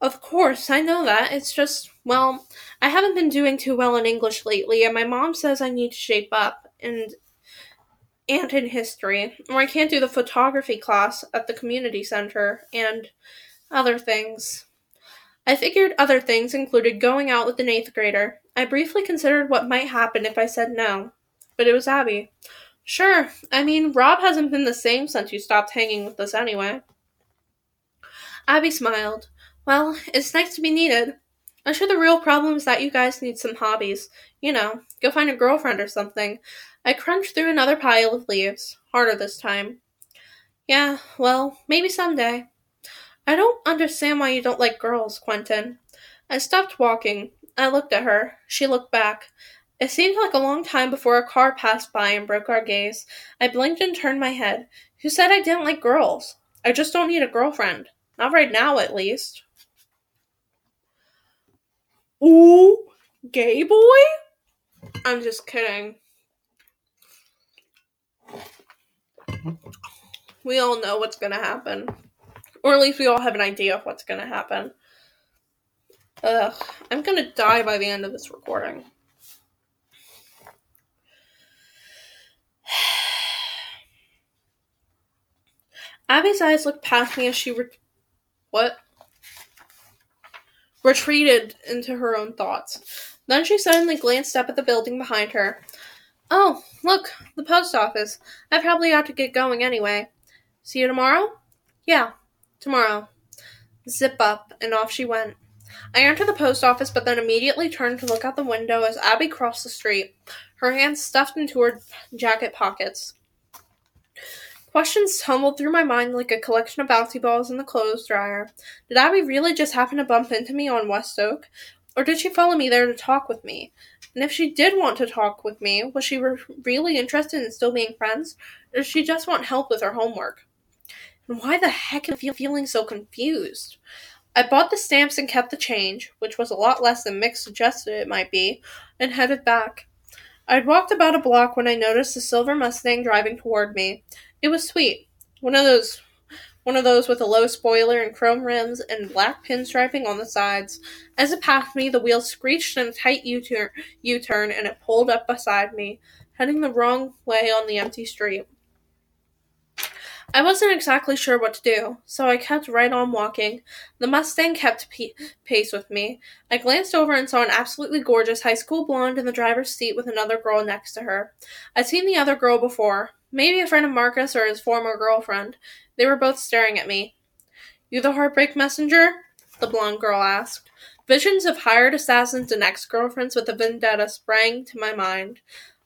S1: Of course, I know that. It's just, well, I haven't been doing too well in English lately, and my mom says I need to shape up and and in history, or I can't do the photography class at the community center and other things. I figured other things included going out with an eighth grader. I briefly considered what might happen if I said no, but it was Abby. Sure, I mean, Rob hasn't been the same since you stopped hanging with us anyway. Abby smiled. Well, it's nice to be needed. I'm sure the real problem is that you guys need some hobbies. You know, go find a girlfriend or something. I crunched through another pile of leaves, harder this time. Yeah, well, maybe someday. I don't understand why you don't like girls, Quentin. I stopped walking. I looked at her. She looked back. It seemed like a long time before a car passed by and broke our gaze. I blinked and turned my head. Who said I didn't like girls? I just don't need a girlfriend. Not right now, at least. Ooh, gay boy? I'm just kidding. We all know what's gonna happen. Or at least we all have an idea of what's gonna happen. Ugh, I'm gonna die by the end of this recording. Abby's eyes looked past me as she re- what? Retreated into her own thoughts. Then she suddenly glanced up at the building behind her. Oh, look, the post office. I probably ought to get going anyway. See you tomorrow? Yeah, tomorrow. Zip up, and off she went. I entered the post office, but then immediately turned to look out the window as Abby crossed the street, her hands stuffed into her jacket pockets. Questions tumbled through my mind like a collection of bouncy balls in the clothes dryer. Did Abby really just happen to bump into me on West Oak? Or did she follow me there to talk with me? And if she did want to talk with me, was she re- really interested in still being friends? Or did she just want help with her homework? Why the heck am I feeling so confused? I bought the stamps and kept the change, which was a lot less than Mick suggested it might be, and headed back. I'd walked about a block when I noticed a silver Mustang driving toward me. It was sweet. One of those one of those with a low spoiler and chrome rims and black pinstriping on the sides. As it passed me, the wheel screeched in a tight U-turn, U-turn and it pulled up beside me, heading the wrong way on the empty street. I wasn't exactly sure what to do, so I kept right on walking. The Mustang kept p- pace with me. I glanced over and saw an absolutely gorgeous high school blonde in the driver's seat with another girl next to her. I'd seen the other girl before, maybe a friend of Marcus or his former girlfriend. They were both staring at me. You the heartbreak messenger? The blonde girl asked. Visions of hired assassins and ex girlfriends with a vendetta sprang to my mind.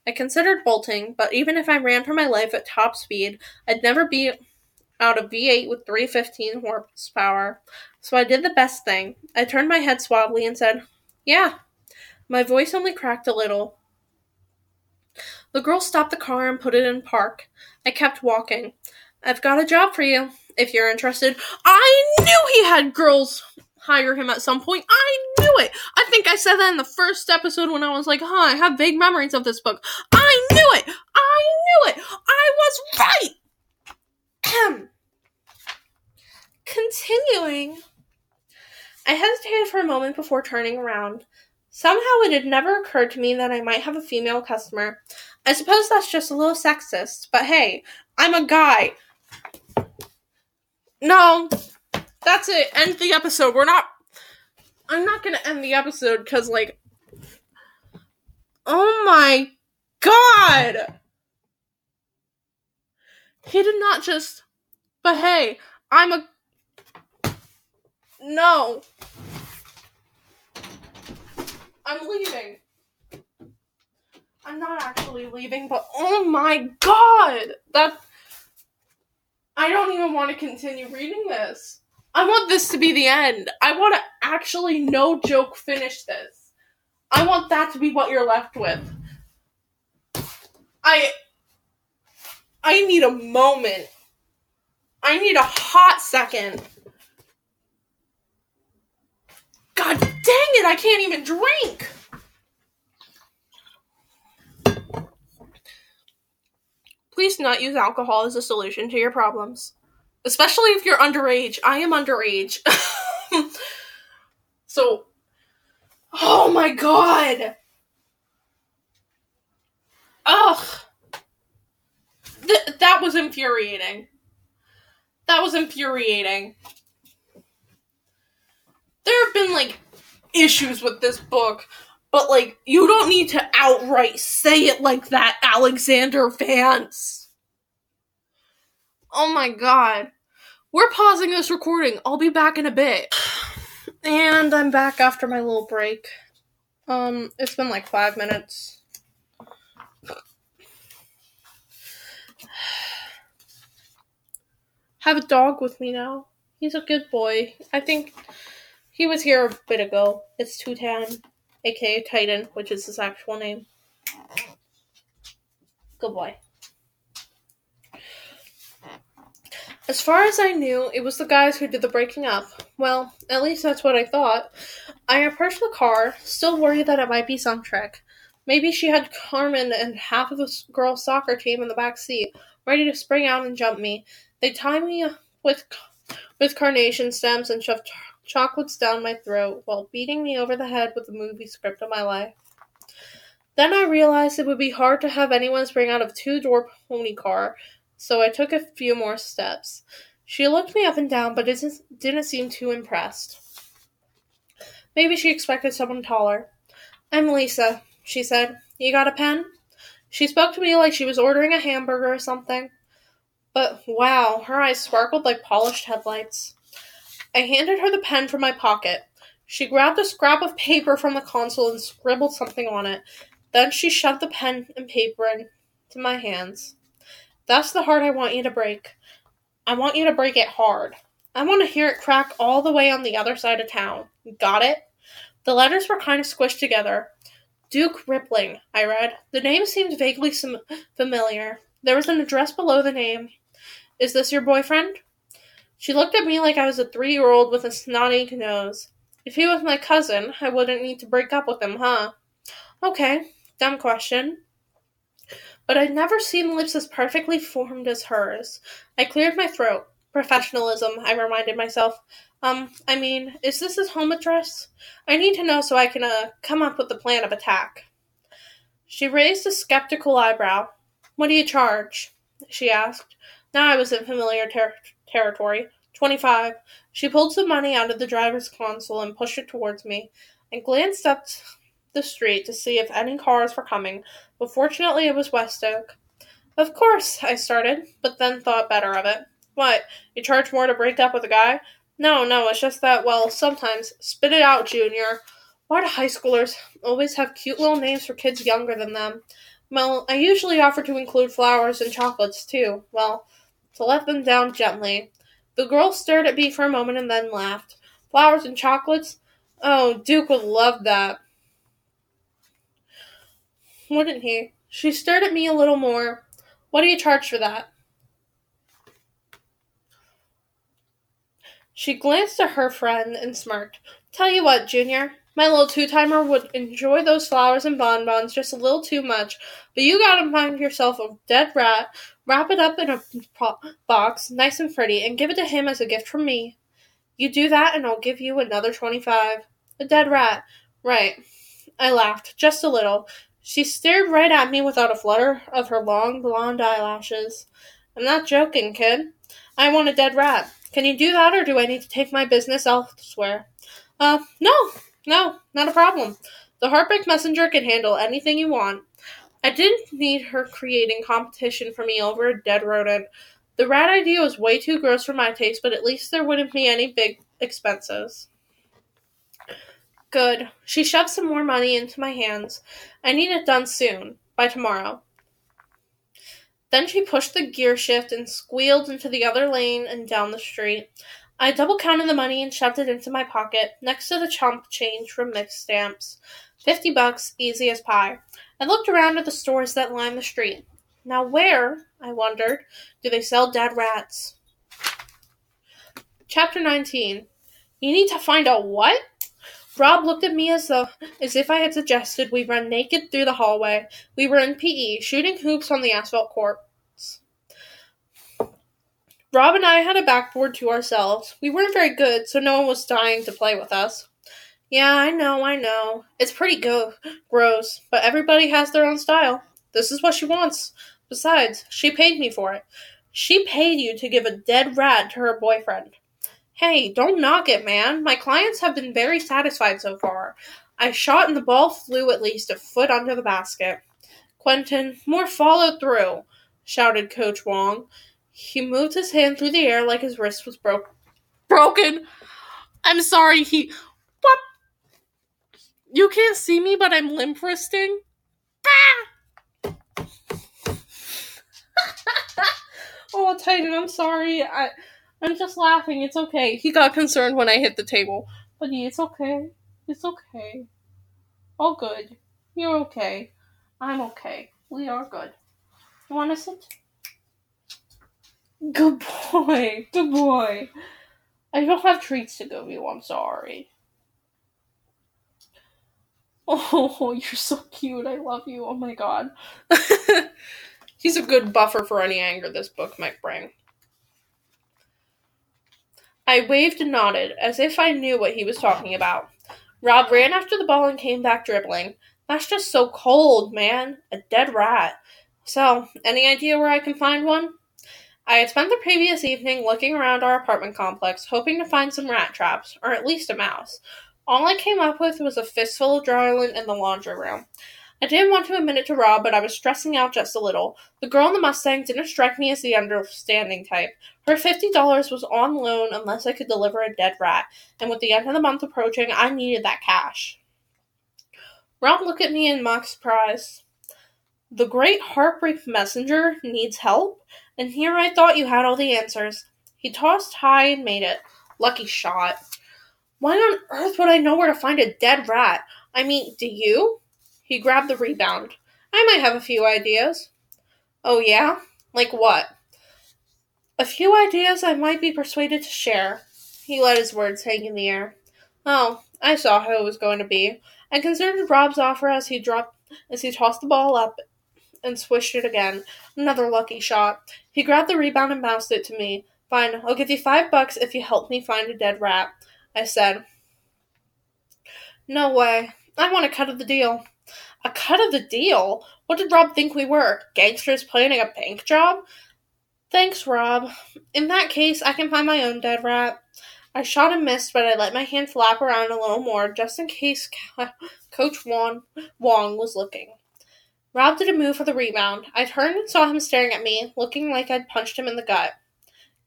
S1: I considered bolting, but even if I ran for my life at top speed, I'd never be out of V8 with 315 horsepower. So I did the best thing. I turned my head suavely and said, Yeah. My voice only cracked a little. The girl stopped the car and put it in park. I kept walking. I've got a job for you, if you're interested. I knew he had girls hire him at some point. I knew it. I think I said that in the first episode when I was like, huh, I have vague memories of this book. I knew it. I knew it. I was right. Continuing. I hesitated for a moment before turning around. Somehow it had never occurred to me that I might have a female customer. I suppose that's just a little sexist, but hey, I'm a guy. No, that's it. End the episode. We're not. I'm not gonna end the episode because, like. Oh my god! He did not just. But hey, I'm a. No. I'm leaving. I'm not actually leaving, but oh my god! That. I don't even want to continue reading this. I want this to be the end. I want to actually, no joke, finish this. I want that to be what you're left with. I. I need a moment. I need a hot second. God dang it, I can't even drink! Please not use alcohol as a solution to your problems. Especially if you're underage. I am underage. so, oh my god! Ugh! Th- that was infuriating. That was infuriating. There have been, like, issues with this book but like, you don't need to outright say it like that, Alexander Vance. Oh my god. We're pausing this recording. I'll be back in a bit. And I'm back after my little break. Um, it's been like five minutes. Have a dog with me now. He's a good boy. I think he was here a bit ago. It's Tutan aka Titan, which is his actual name. Good boy. As far as I knew, it was the guys who did the breaking up. Well, at least that's what I thought. I approached the car, still worried that it might be some trick. Maybe she had Carmen and half of the girls' soccer team in the back seat, ready to spring out and jump me. They tied me with with carnation stems and shoved chocolates down my throat while beating me over the head with the movie script of my life. Then I realized it would be hard to have anyone spring out of two door pony car, so I took a few more steps. She looked me up and down, but didn't, didn't seem too impressed. Maybe she expected someone taller. I'm Lisa, she said. You got a pen? She spoke to me like she was ordering a hamburger or something. But wow, her eyes sparkled like polished headlights. I handed her the pen from my pocket. She grabbed a scrap of paper from the console and scribbled something on it. Then she shoved the pen and paper into my hands. That's the heart I want you to break. I want you to break it hard. I want to hear it crack all the way on the other side of town. Got it? The letters were kind of squished together. Duke Rippling, I read. The name seemed vaguely familiar. There was an address below the name. Is this your boyfriend? She looked at me like I was a three year old with a snotty nose. If he was my cousin, I wouldn't need to break up with him, huh? Okay, dumb question. But I'd never seen lips as perfectly formed as hers. I cleared my throat. Professionalism, I reminded myself. Um, I mean, is this his home address? I need to know so I can, uh, come up with a plan of attack. She raised a skeptical eyebrow. What do you charge? she asked. Now I was in familiar ter- territory. 25. She pulled some money out of the driver's console and pushed it towards me. I glanced up the street to see if any cars were coming, but fortunately it was West Oak. Of course, I started, but then thought better of it. What, you charge more to break up with a guy? No, no, it's just that, well, sometimes. Spit it out, Junior. Why do high schoolers always have cute little names for kids younger than them? Well, I usually offer to include flowers and chocolates, too. Well, to let them down gently. The girl stared at me for a moment and then laughed. Flowers and chocolates? Oh, Duke would love that. Wouldn't he? She stared at me a little more. What do you charge for that? She glanced at her friend and smirked. Tell you what, Junior, my little two timer would enjoy those flowers and bonbons just a little too much, but you gotta find yourself a dead rat, wrap it up in a box, nice and pretty, and give it to him as a gift from me. You do that, and I'll give you another twenty five. A dead rat. Right. I laughed, just a little. She stared right at me without a flutter of her long blonde eyelashes. I'm not joking, kid. I want a dead rat. Can you do that, or do I need to take my business elsewhere? Uh, no, no, not a problem. The Heartbreak Messenger can handle anything you want. I didn't need her creating competition for me over a dead rodent. The rat idea was way too gross for my taste, but at least there wouldn't be any big expenses. Good. She shoved some more money into my hands. I need it done soon, by tomorrow. Then she pushed the gear shift and squealed into the other lane and down the street. I double counted the money and shoved it into my pocket, next to the chump change from Mick's stamps. Fifty bucks, easy as pie. I looked around at the stores that lined the street. Now, where, I wondered, do they sell dead rats? Chapter 19. You need to find out what? Rob looked at me as though as if I had suggested we run naked through the hallway. We were in PE, shooting hoops on the asphalt courts. Rob and I had a backboard to ourselves. We weren't very good, so no one was dying to play with us. Yeah, I know, I know. It's pretty go- gross, but everybody has their own style. This is what she wants. Besides, she paid me for it. She paid you to give a dead rat to her boyfriend. Hey, don't knock it, man. My clients have been very satisfied so far. I shot and the ball flew at least a foot under the basket. Quentin, more follow through, shouted Coach Wong. He moved his hand through the air like his wrist was broke. Broken. I'm sorry. He. What? You can't see me, but I'm limp wristing. Ah! oh, Titan, I'm sorry. I. I'm just laughing. It's okay. He got concerned when I hit the table. But yeah, it's okay. It's okay. All good. You're okay. I'm okay. We are good. You want to sit? Good boy. Good boy. I don't have treats to give you. I'm sorry. Oh, you're so cute. I love you. Oh my god. He's a good buffer for any anger this book might bring. I waved and nodded, as if I knew what he was talking about. Rob ran after the ball and came back dribbling. That's just so cold, man. A dead rat. So, any idea where I can find one? I had spent the previous evening looking around our apartment complex, hoping to find some rat traps, or at least a mouse. All I came up with was a fistful of dry lint in the laundry room. I didn't want to admit it to Rob, but I was stressing out just a little. The girl in the Mustang didn't strike me as the understanding type. Her $50 was on loan unless I could deliver a dead rat, and with the end of the month approaching, I needed that cash. Rob looked at me in mock surprise. The great heartbreak messenger needs help, and here I thought you had all the answers. He tossed high and made it. Lucky shot. Why on earth would I know where to find a dead rat? I mean, do you? He grabbed the rebound. I might have a few ideas. Oh, yeah? Like what? A few ideas I might be persuaded to share. He let his words hang in the air. Oh, I saw how it was going to be. I considered Rob's offer as he dropped as he tossed the ball up and swished it again. Another lucky shot. He grabbed the rebound and bounced it to me. Fine, I'll give you five bucks if you help me find a dead rat, I said. No way. I want a cut of the deal. A cut of the deal? What did Rob think we were? Gangsters planning a bank job? Thanks, Rob. In that case, I can find my own dead rat. I shot and missed, but I let my hand flap around a little more just in case Coach Wong, Wong was looking. Rob did a move for the rebound. I turned and saw him staring at me, looking like I'd punched him in the gut.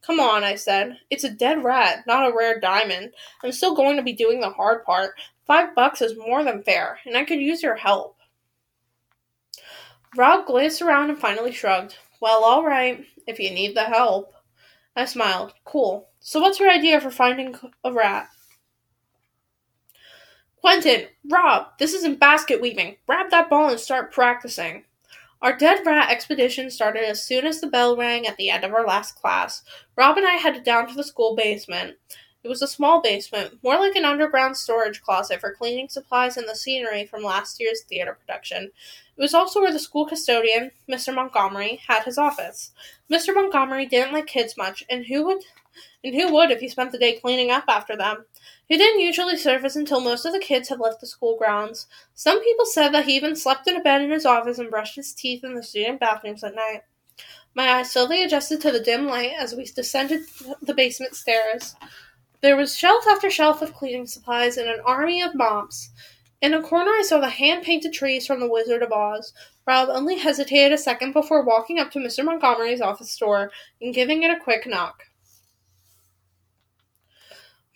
S1: Come on, I said. It's a dead rat, not a rare diamond. I'm still going to be doing the hard part. Five bucks is more than fair, and I could use your help. Rob glanced around and finally shrugged. Well, all right, if you need the help. I smiled. Cool. So, what's your idea for finding a rat? Quentin, Rob, this isn't basket weaving. Grab that ball and start practicing. Our dead rat expedition started as soon as the bell rang at the end of our last class. Rob and I headed down to the school basement. It was a small basement, more like an underground storage closet for cleaning supplies and the scenery from last year's theater production. It was also where the school custodian, Mr. Montgomery, had his office. Mr. Montgomery didn't like kids much, and who would and who would if he spent the day cleaning up after them? He didn't usually surface until most of the kids had left the school grounds. Some people said that he even slept in a bed in his office and brushed his teeth in the student bathrooms at night. My eyes slowly adjusted to the dim light as we descended the basement stairs. There was shelf after shelf of cleaning supplies and an army of mops. In a corner, I saw the hand painted trees from The Wizard of Oz. Rob only hesitated a second before walking up to Mr. Montgomery's office door and giving it a quick knock.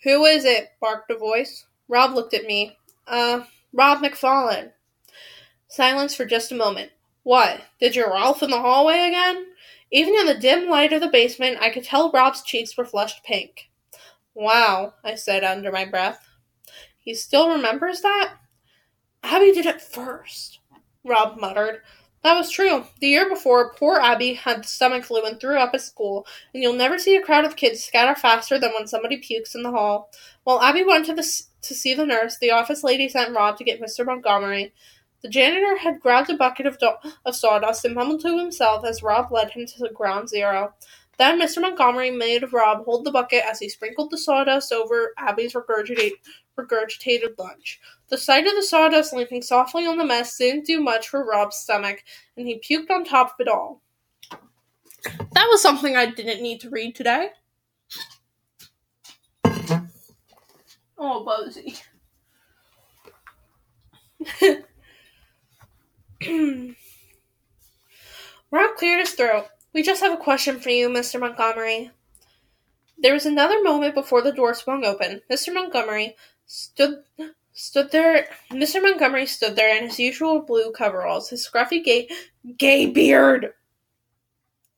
S1: Who is it? barked a voice. Rob looked at me. Uh, Rob McFarlane. Silence for just a moment. What? Did you Ralph in the hallway again? Even in the dim light of the basement, I could tell Rob's cheeks were flushed pink. Wow, I said under my breath. He still remembers that? Abby did it first, Rob muttered. That was true. The year before, poor Abby had the stomach flu and threw up at school, and you'll never see a crowd of kids scatter faster than when somebody pukes in the hall. While Abby went to the to see the nurse, the office lady sent Rob to get Mr. Montgomery. The janitor had grabbed a bucket of, do- of sawdust and mumbled to himself as Rob led him to ground zero. Then Mr. Montgomery made Rob hold the bucket as he sprinkled the sawdust over Abby's regurgitate, regurgitated lunch. The sight of the sawdust landing softly on the mess didn't do much for Rob's stomach, and he puked on top of it all. That was something I didn't need to read today. Oh, Bozy. Rob cleared his throat. We just have a question for you, Mr. Montgomery. There was another moment before the door swung open. Mr. Montgomery stood stood there. Mr. Montgomery stood there in his usual blue coveralls, his scruffy gay gay beard.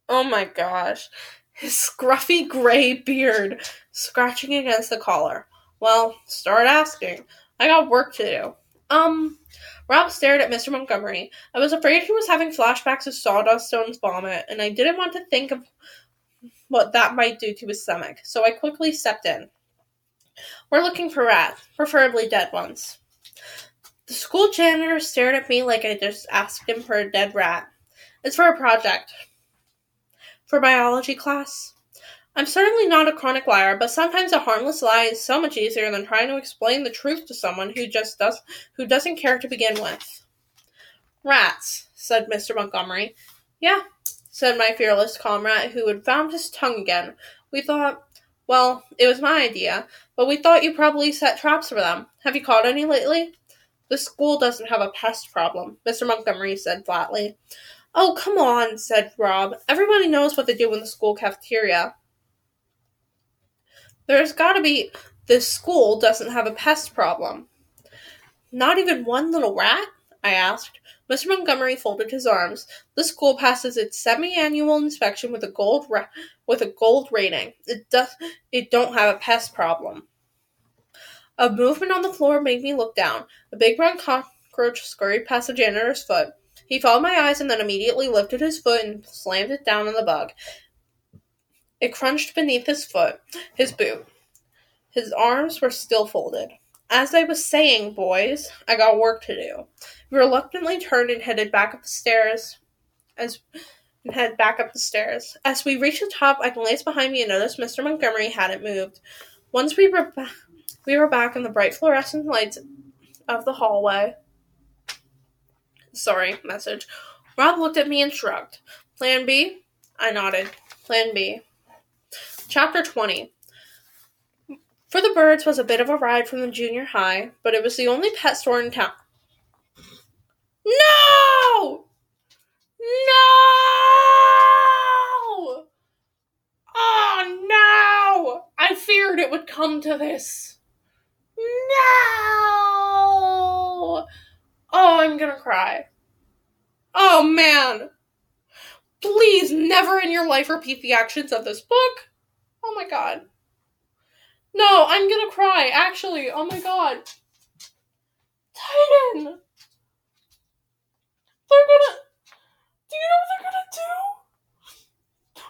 S1: Oh my gosh, his scruffy gray beard scratching against the collar. Well, start asking. I got work to do. Um, Rob stared at Mr. Montgomery. I was afraid he was having flashbacks of Sawdust Stone's vomit, and I didn't want to think of what that might do to his stomach, so I quickly stepped in. We're looking for rats, preferably dead ones. The school janitor stared at me like I just asked him for a dead rat. It's for a project. For biology class. I'm certainly not a chronic liar, but sometimes a harmless lie is so much easier than trying to explain the truth to someone who just does who doesn't care to begin with. Rats, said Mr. Montgomery. Yeah, said my fearless comrade, who had found his tongue again. We thought well, it was my idea, but we thought you probably set traps for them. Have you caught any lately? The school doesn't have a pest problem, Mr. Montgomery said flatly. Oh, come on, said Rob. Everybody knows what they do in the school cafeteria. There's gotta be. This school doesn't have a pest problem. Not even one little rat? I asked. Mr. Montgomery folded his arms. The school passes its semi-annual inspection with a gold ra- with a gold rating. It does it don't have a pest problem. A movement on the floor made me look down. A big brown cockroach scurried past the janitor's foot. He followed my eyes and then immediately lifted his foot and slammed it down on the bug. It crunched beneath his foot, his boot. His arms were still folded. As I was saying, boys, I got work to do. We reluctantly turned and headed back up the stairs as and head back up the stairs. As we reached the top, I glanced behind me and noticed Mr. Montgomery hadn't moved. Once we were ba- we were back in the bright fluorescent lights of the hallway. Sorry, message. Rob looked at me and shrugged. Plan B? I nodded. Plan B. Chapter 20 For the Birds was a bit of a ride from the junior high, but it was the only pet store in town. No! No! Oh no! I feared it would come to this? No! Oh, I'm gonna cry. Oh man! Please never in your life repeat the actions of this book. Oh my god. No, I'm gonna cry, actually. Oh my god. Titan! They're gonna. Do you know what they're gonna do?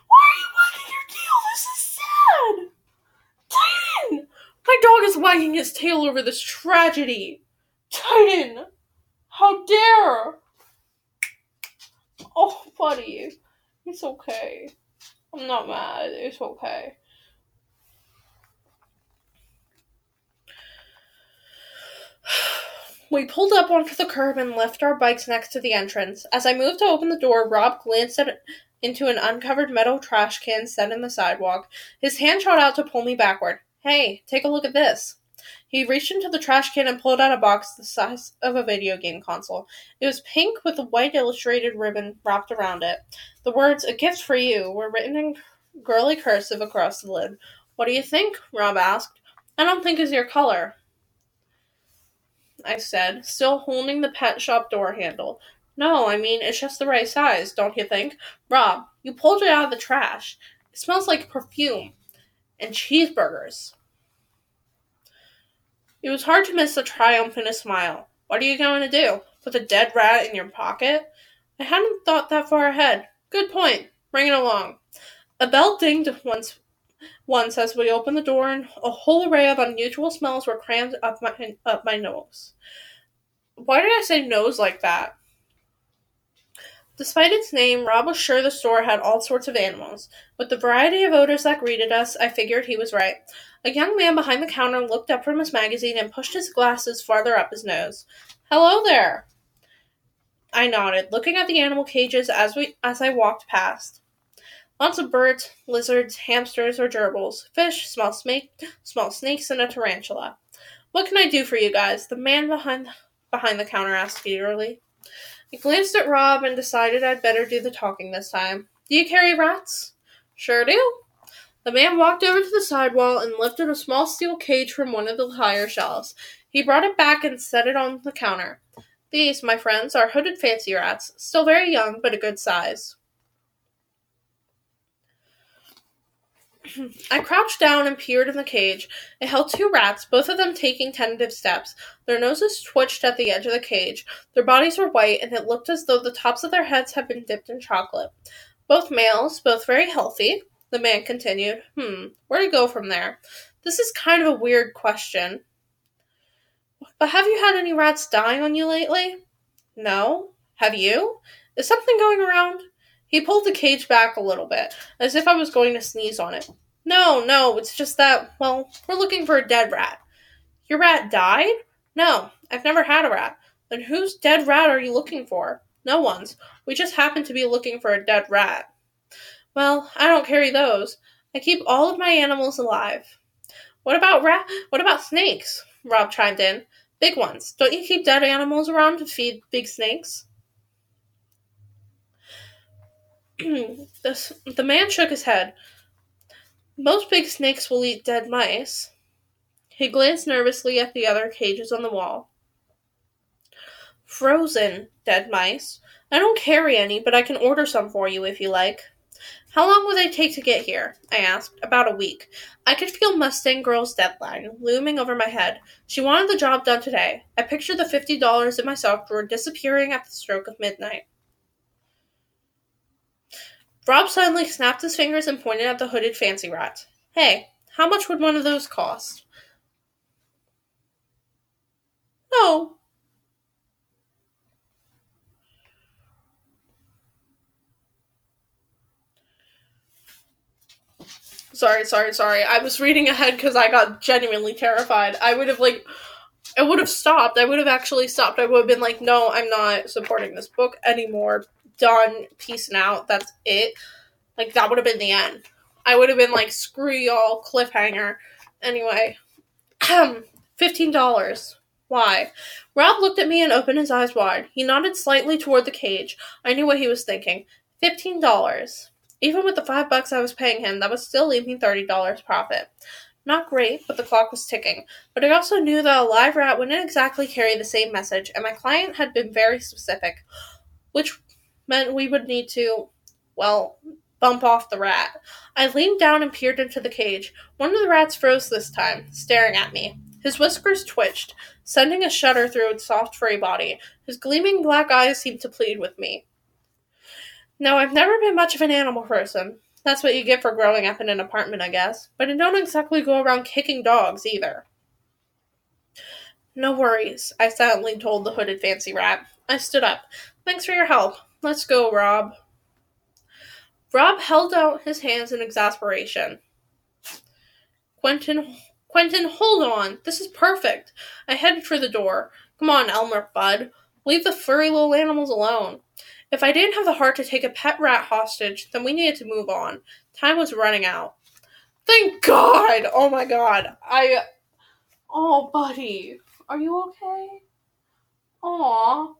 S1: Why are you wagging your tail? This is sad! Titan! My dog is wagging his tail over this tragedy. Titan! How dare! Oh, buddy. It's okay. I'm not mad. It's okay. We pulled up onto the curb and left our bikes next to the entrance. As I moved to open the door, Rob glanced at into an uncovered metal trash can set in the sidewalk. His hand shot out to pull me backward. Hey, take a look at this. He reached into the trash can and pulled out a box the size of a video game console. It was pink with a white illustrated ribbon wrapped around it. The words, A gift for you, were written in girly cursive across the lid. What do you think? Rob asked. I don't think is your color. I said, still holding the pet shop door handle. No, I mean, it's just the right size, don't you think? Rob, you pulled it out of the trash. It smells like perfume and cheeseburgers. It was hard to miss the triumph in his smile. What are you going to do? Put a dead rat in your pocket? I hadn't thought that far ahead. Good point. Bring it along. A bell dinged once once as we opened the door a whole array of unusual smells were crammed up my up my nose. Why did I say nose like that? Despite its name, Rob was sure the store had all sorts of animals. With the variety of odors that greeted us, I figured he was right. A young man behind the counter looked up from his magazine and pushed his glasses farther up his nose. Hello there. I nodded, looking at the animal cages as we as I walked past. Lots of birds, lizards, hamsters, or gerbils, fish, small snake, small snakes, and a tarantula. What can I do for you guys? The man behind behind the counter asked eagerly. I glanced at Rob and decided I'd better do the talking this time. Do you carry rats? Sure do. The man walked over to the sidewall and lifted a small steel cage from one of the higher shelves. He brought it back and set it on the counter. These, my friends, are hooded fancy rats, still very young, but a good size. I crouched down and peered in the cage. It held two rats, both of them taking tentative steps. Their noses twitched at the edge of the cage. Their bodies were white, and it looked as though the tops of their heads had been dipped in chocolate. Both males, both very healthy. The man continued. Hmm, where to go from there? This is kind of a weird question. But have you had any rats dying on you lately? No. Have you? Is something going around? He pulled the cage back a little bit, as if I was going to sneeze on it. No, no, it's just that, well, we're looking for a dead rat. Your rat died? No, I've never had a rat. Then whose dead rat are you looking for? No one's. We just happen to be looking for a dead rat. Well, I don't carry those. I keep all of my animals alive. What about rat? What about snakes? Rob chimed in. Big ones. Don't you keep dead animals around to feed big snakes? the, the man shook his head. Most big snakes will eat dead mice. He glanced nervously at the other cages on the wall. Frozen dead mice. I don't carry any, but I can order some for you if you like. How long will they take to get here? I asked. About a week. I could feel Mustang Girl's deadline looming over my head. She wanted the job done today. I pictured the fifty dollars in my sock drawer disappearing at the stroke of midnight. Rob suddenly snapped his fingers and pointed at the hooded fancy rat. Hey, how much would one of those cost? No. Sorry, sorry, sorry. I was reading ahead because I got genuinely terrified. I would have, like, I would have stopped. I would have actually stopped. I would have been like, no, I'm not supporting this book anymore done, peacing out, that's it. Like that would have been the end. I would have been like, screw y'all, cliffhanger. Anyway, fifteen dollars. Why? Rob looked at me and opened his eyes wide. He nodded slightly toward the cage. I knew what he was thinking. Fifteen dollars. Even with the five bucks I was paying him, that would still leave me thirty dollars profit. Not great, but the clock was ticking. But I also knew that a live rat wouldn't exactly carry the same message, and my client had been very specific, which meant we would need to, well, bump off the rat. I leaned down and peered into the cage. One of the rats froze this time, staring at me. His whiskers twitched, sending a shudder through its soft furry body. His gleaming black eyes seemed to plead with me. Now, I've never been much of an animal person. That's what you get for growing up in an apartment, I guess. But I don't exactly go around kicking dogs either. No worries, I silently told the hooded fancy rat. I stood up. Thanks for your help. Let's go, Rob. Rob held out his hands in exasperation. Quentin, Quentin, hold on. This is perfect. I headed for the door. Come on, Elmer Fudd. Leave the furry little animals alone. If I didn't have the heart to take a pet rat hostage, then we needed to move on. Time was running out. Thank God! Oh my God. I. Oh, buddy. Are you okay? Aw.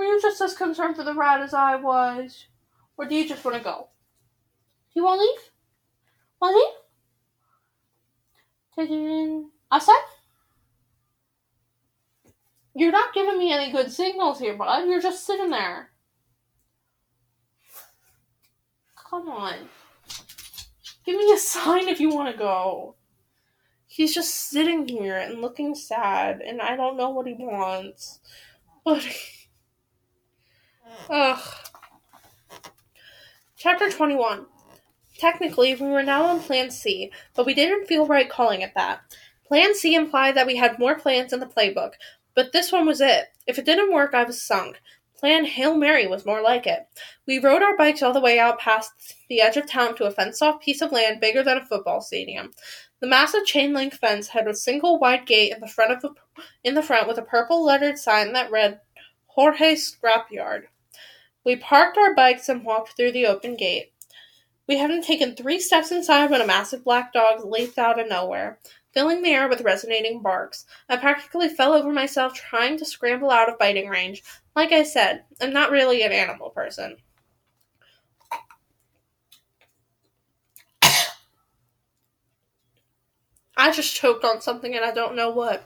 S1: Were you just as concerned for the rat as I was? Or do you just want to go? Do you want to leave? Want to leave? Outside? You're not giving me any good signals here, bud. You're just sitting there. Come on. Give me a sign if you want to go. He's just sitting here and looking sad, and I don't know what he wants. But. Ugh. Chapter 21. Technically, we were now on Plan C, but we didn't feel right calling it that. Plan C implied that we had more plans in the playbook, but this one was it. If it didn't work, I was sunk. Plan Hail Mary was more like it. We rode our bikes all the way out past the edge of town to a fenced off piece of land bigger than a football stadium. The massive chain link fence had a single wide gate in the front of the, in the front with a purple lettered sign that read Jorge Scrapyard. We parked our bikes and walked through the open gate. We hadn't taken three steps inside when a massive black dog leaped out of nowhere filling the air with resonating barks. I practically fell over myself trying to scramble out of biting range. Like I said, I'm not really an animal person. I just choked on something and I don't know what.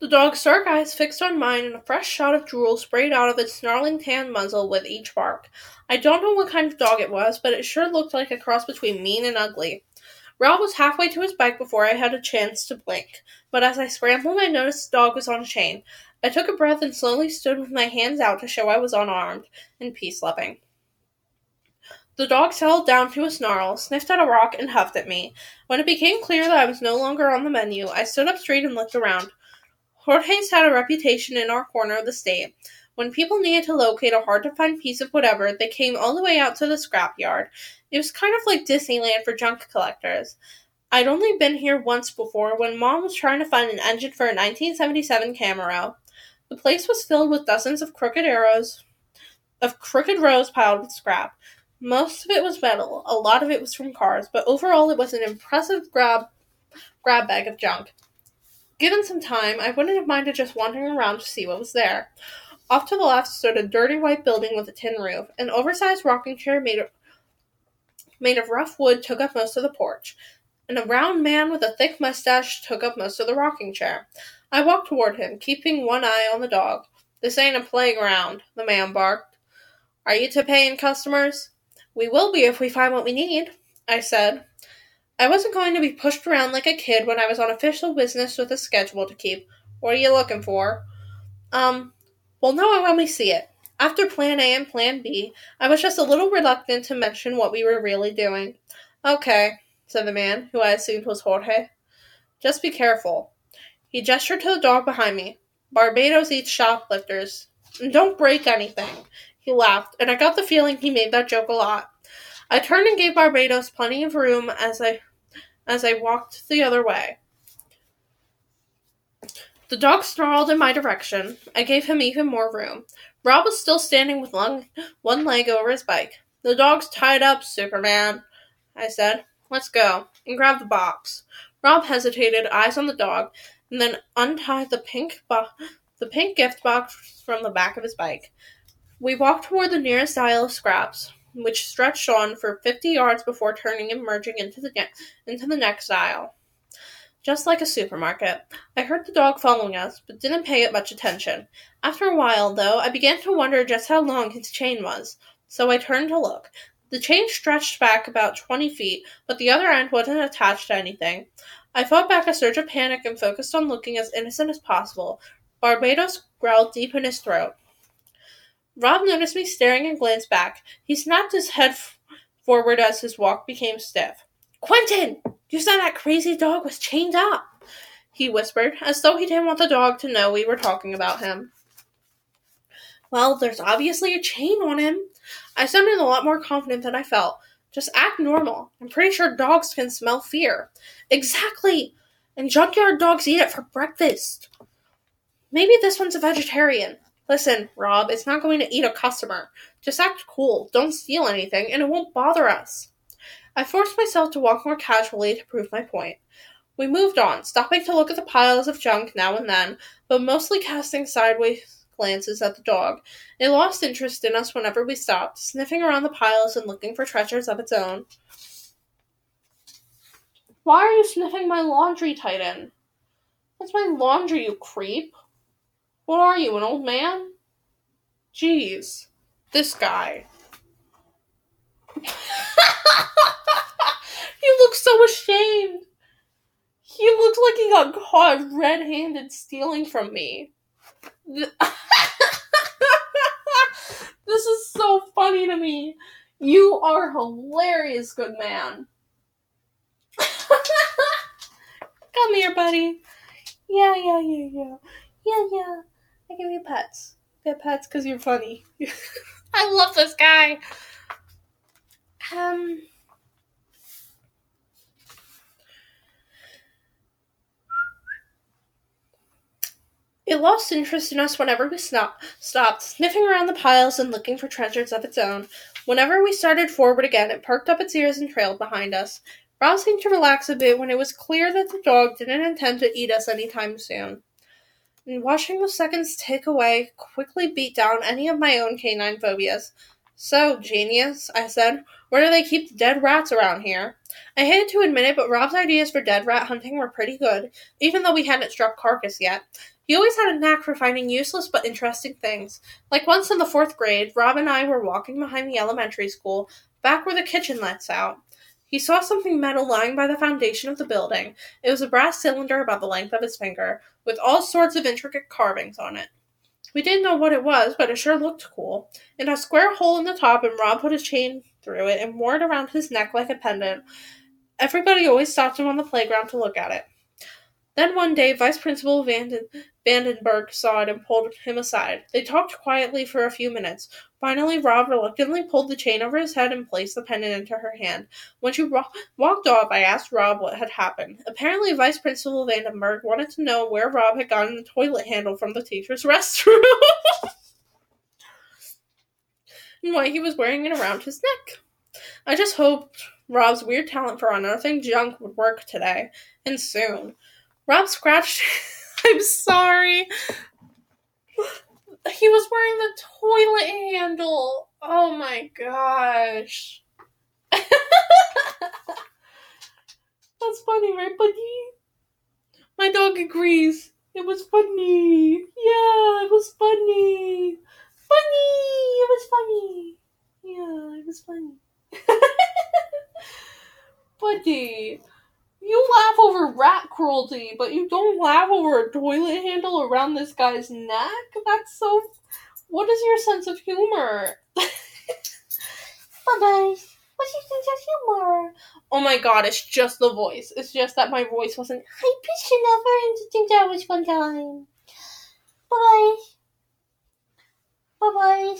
S1: The dog's dark eyes fixed on mine, and a fresh shot of drool sprayed out of its snarling tan muzzle with each bark. I don't know what kind of dog it was, but it sure looked like a cross between mean and ugly. Rob was halfway to his bike before I had a chance to blink, but as I scrambled, I noticed the dog was on a chain. I took a breath and slowly stood with my hands out to show I was unarmed and peace loving. The dog settled down to a snarl, sniffed at a rock, and huffed at me. When it became clear that I was no longer on the menu, I stood up straight and looked around. Jorge's had a reputation in our corner of the state. When people needed to locate a hard to find piece of whatever, they came all the way out to the scrapyard. It was kind of like Disneyland for junk collectors. I'd only been here once before when Mom was trying to find an engine for a 1977 Camaro. The place was filled with dozens of crooked arrows, of crooked rows piled with scrap. Most of it was metal, a lot of it was from cars, but overall it was an impressive grab grab bag of junk. Given some time, I wouldn't have minded just wandering around to see what was there. Off to the left stood a dirty white building with a tin roof. An oversized rocking chair made of, made of rough wood took up most of the porch, and a round man with a thick mustache took up most of the rocking chair. I walked toward him, keeping one eye on the dog. This ain't a playground, the man barked. Are you two paying customers? We will be if we find what we need, I said. I wasn't going to be pushed around like a kid when I was on official business with a schedule to keep. What are you looking for? Um, we'll it when we see it. After Plan A and Plan B, I was just a little reluctant to mention what we were really doing. Okay, said the man, who I assumed was Jorge. Just be careful. He gestured to the dog behind me. Barbados eats shoplifters. Don't break anything. He laughed, and I got the feeling he made that joke a lot. I turned and gave Barbados plenty of room as I as I walked the other way. The dog snarled in my direction. I gave him even more room. Rob was still standing with one, one leg over his bike. The dog's tied up, Superman, I said. Let's go. And grab the box. Rob hesitated, eyes on the dog, and then untied the pink bo- the pink gift box from the back of his bike. We walked toward the nearest aisle of scraps, which stretched on for fifty yards before turning and merging into the ne- into the next aisle. Just like a supermarket, I heard the dog following us, but didn't pay it much attention. After a while, though, I began to wonder just how long his chain was, so I turned to look. The chain stretched back about twenty feet, but the other end wasn't attached to anything. I fought back a surge of panic and focused on looking as innocent as possible. Barbados growled deep in his throat. Rob noticed me staring and glanced back. He snapped his head f- forward as his walk became stiff. Quentin! You said that crazy dog was chained up, he whispered, as though he didn't want the dog to know we were talking about him. Well, there's obviously a chain on him. I sounded a lot more confident than I felt. Just act normal. I'm pretty sure dogs can smell fear. Exactly! And junkyard dogs eat it for breakfast. Maybe this one's a vegetarian. Listen, Rob, it's not going to eat a customer. Just act cool, don't steal anything, and it won't bother us. I forced myself to walk more casually to prove my point. We moved on, stopping to look at the piles of junk now and then, but mostly casting sideways glances at the dog. It lost interest in us whenever we stopped, sniffing around the piles and looking for treasures of its own. Why are you sniffing my laundry, Titan? That's my laundry, you creep. What are you, an old man? Jeez, this guy. he looks so ashamed. He looks like he got caught red handed stealing from me. This is so funny to me. You are hilarious, good man. Come here, buddy. Yeah, yeah, yeah, yeah. Yeah, yeah. I give you pets. Get pets because you're funny. I love this guy. Um. It lost interest in us whenever we snop- stopped, sniffing around the piles and looking for treasures of its own. Whenever we started forward again, it perked up its ears and trailed behind us. Rob seemed to relax a bit when it was clear that the dog didn't intend to eat us anytime soon. Watching the seconds tick away quickly beat down any of my own canine phobias. So, genius, I said, where do they keep the dead rats around here? I hated to admit it, but Rob's ideas for dead rat hunting were pretty good, even though we hadn't struck carcass yet. He always had a knack for finding useless but interesting things. Like once in the fourth grade, Rob and I were walking behind the elementary school, back where the kitchen lets out. He saw something metal lying by the foundation of the building. It was a brass cylinder about the length of his finger, with all sorts of intricate carvings on it. We didn't know what it was, but it sure looked cool. It had a square hole in the top, and Rob put a chain through it and wore it around his neck like a pendant. Everybody always stopped him on the playground to look at it. Then one day, Vice Principal Vanden- Vandenberg saw it and pulled him aside. They talked quietly for a few minutes. Finally, Rob reluctantly pulled the chain over his head and placed the pendant into her hand. When she ro- walked off, I asked Rob what had happened. Apparently, Vice Principal Vandenberg wanted to know where Rob had gotten the toilet handle from the teacher's restroom. and why he was wearing it around his neck. I just hoped Rob's weird talent for unearthing junk would work today, and soon. Rob scratched. I'm sorry. He was wearing the toilet handle. Oh my gosh. That's funny, right, buddy? My dog agrees. It was funny. Yeah, it was funny. Funny. It was funny. Yeah, it was funny. buddy. You laugh over rat cruelty, but you don't laugh over a toilet handle around this guy's neck? That's so. What is your sense of humor?
S2: Bye bye. What's your sense of humor?
S1: Oh my god, it's just the voice. It's just that my voice wasn't.
S2: I pitched it over and to think that was one time. Bye bye. Bye bye.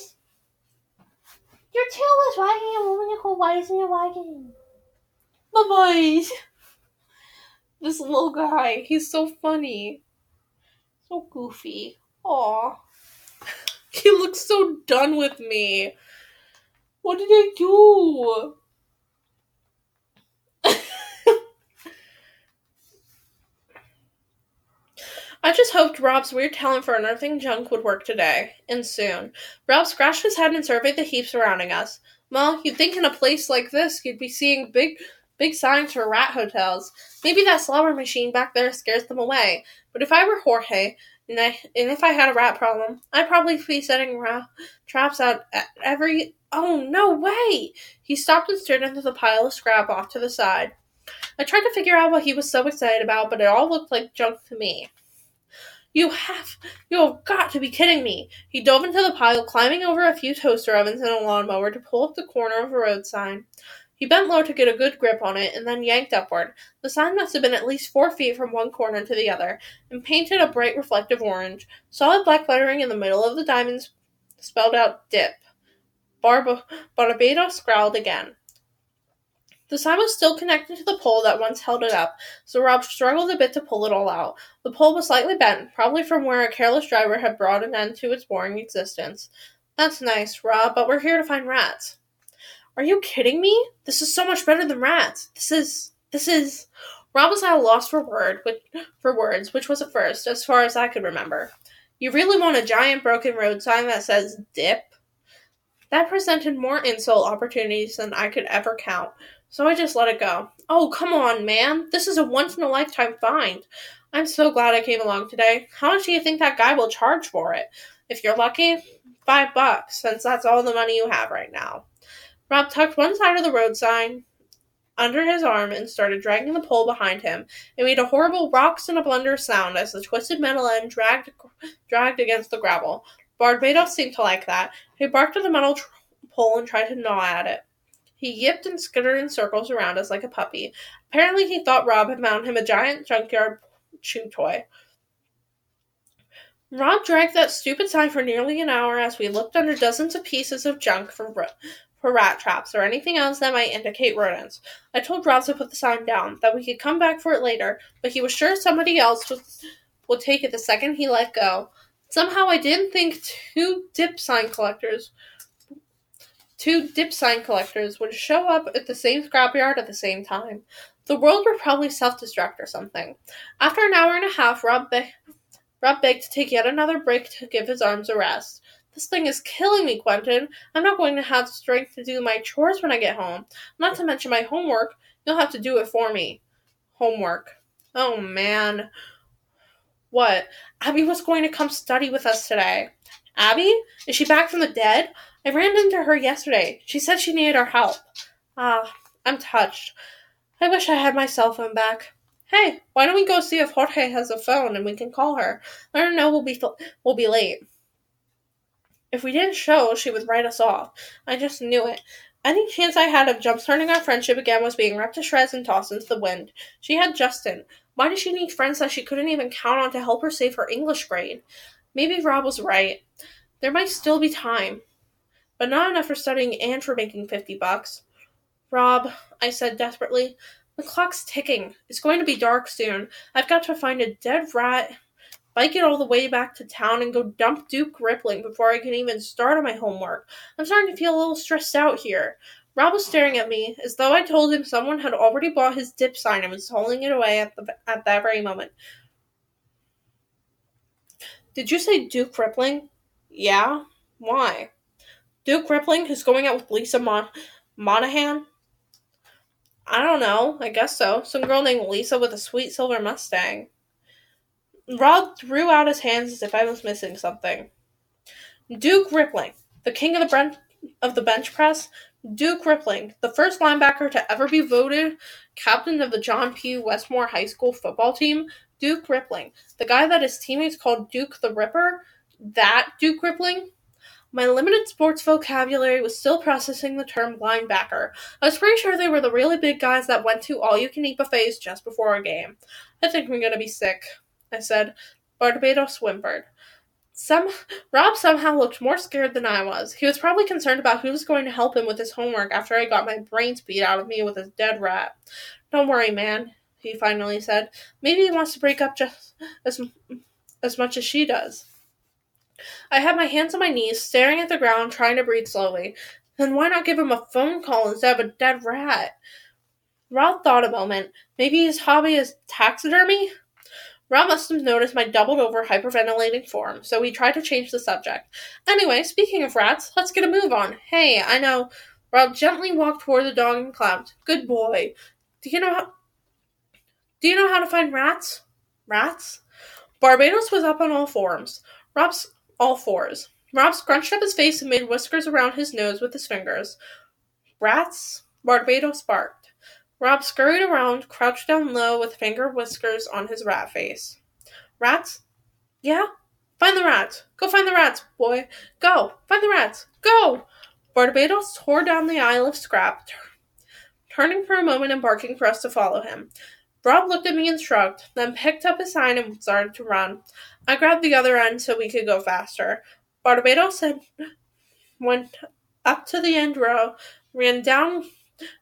S2: Your tail was wagging a moment ago. Why isn't it wagging?
S1: Bye bye. This little guy, he's so funny. So goofy. Aw. He looks so done with me. What did I do? I just hoped Rob's weird talent for unearthing junk would work today, and soon. Rob scratched his head and surveyed the heap surrounding us. Well, you'd think in a place like this you'd be seeing big big signs for rat hotels. Maybe that slobber machine back there scares them away. But if I were Jorge, and I and if I had a rat problem, I'd probably be setting ra- traps out at every. Oh no way! He stopped and stared into the pile of scrap off to the side. I tried to figure out what he was so excited about, but it all looked like junk to me. You have, you have got to be kidding me! He dove into the pile, climbing over a few toaster ovens and a lawnmower to pull up the corner of a road sign. He bent low to get a good grip on it and then yanked upward. The sign must have been at least four feet from one corner to the other, and painted a bright reflective orange. Solid black lettering in the middle of the diamonds spelled out dip. Barb- Barbados growled again. The sign was still connected to the pole that once held it up, so Rob struggled a bit to pull it all out. The pole was slightly bent, probably from where a careless driver had brought an end to its boring existence. That's nice, Rob, but we're here to find rats. Are you kidding me? This is so much better than rats. This is this is Rob was at a loss for word for words, which was a first, as far as I could remember. You really want a giant broken road sign that says dip? That presented more insult opportunities than I could ever count, so I just let it go. Oh, come on, man. This is a once in a lifetime find. I'm so glad I came along today. How much do you think that guy will charge for it? If you're lucky, five bucks, since that's all the money you have right now. Rob tucked one side of the road sign under his arm and started dragging the pole behind him. It made a horrible rocks and a blunder sound as the twisted metal end dragged dragged against the gravel. Barbados seemed to like that. He barked at the metal tr- pole and tried to gnaw at it. He yipped and skittered in circles around us like a puppy. Apparently, he thought Rob had found him a giant junkyard chew toy. Rob dragged that stupid sign for nearly an hour as we looked under dozens of pieces of junk for, for rat traps or anything else that might indicate rodents. I told Rob to put the sign down, that we could come back for it later, but he was sure somebody else would, would take it the second he let go. Somehow I didn't think two dip sign collectors two dip sign collectors would show up at the same scrapyard at the same time. The world would probably self destruct or something. After an hour and a half, Rob, be- Rob begged to take yet another break to give his arms a rest. This thing is killing me, Quentin. I'm not going to have strength to do my chores when I get home. Not to mention my homework. You'll have to do it for me. Homework. Oh man. What? Abby was going to come study with us today. Abby? Is she back from the dead? I ran into her yesterday. She said she needed our help. Ah, I'm touched. I wish I had my cell phone back. Hey, why don't we go see if Jorge has a phone and we can call her? Let her know we'll be we'll be late. If we didn't show, she would write us off. I just knew it. Any chance I had of jumpstarting our friendship again was being ripped to shreds and tossed into the wind. She had Justin. Why did she need friends that she couldn't even count on to help her save her English grade? Maybe Rob was right. There might still be time but not enough for studying and for making 50 bucks. Rob, I said desperately, the clock's ticking. It's going to be dark soon. I've got to find a dead rat, bike it all the way back to town, and go dump Duke Rippling before I can even start on my homework. I'm starting to feel a little stressed out here. Rob was staring at me as though I told him someone had already bought his dip sign and was holding it away at, the, at that very moment. Did you say Duke Rippling? Yeah? Why? Duke Rippling, who's going out with Lisa Mon- Monahan? I don't know. I guess so. Some girl named Lisa with a sweet silver Mustang. Rob threw out his hands as if I was missing something. Duke Rippling, the king of the brent- of the bench press. Duke Rippling, the first linebacker to ever be voted captain of the John P. Westmore High School football team. Duke Rippling, the guy that his teammates called Duke the Ripper. That Duke Rippling. My limited sports vocabulary was still processing the term linebacker. I was pretty sure they were the really big guys that went to all you can eat buffets just before a game. I think I'm gonna be sick, I said. Barbados whimpered. Some Rob somehow looked more scared than I was. He was probably concerned about who was going to help him with his homework after I got my brains beat out of me with a dead rat. Don't worry, man, he finally said. Maybe he wants to break up just as as much as she does. I had my hands on my knees, staring at the ground, trying to breathe slowly. Then why not give him a phone call instead of a dead rat? Rob thought a moment. Maybe his hobby is taxidermy? Rob must have noticed my doubled over hyperventilating form, so we tried to change the subject. Anyway, speaking of rats, let's get a move on. Hey, I know. Rob gently walked toward the dog and clapped. Good boy. Do you know how Do you know how to find rats? Rats? Barbados was up on all fours. Rob's all fours. Rob scrunched up his face and made whiskers around his nose with his fingers. Rats? Barbados barked. Rob scurried around, crouched down low with finger whiskers on his rat face. Rats? Yeah? Find the rats. Go find the rats, boy. Go. Find the rats. Go. Barbados tore down the aisle of scrap, t- turning for a moment and barking for us to follow him. Rob looked at me and shrugged, then picked up his sign and started to run. I grabbed the other end so we could go faster. Barbados went up to the end row, ran down,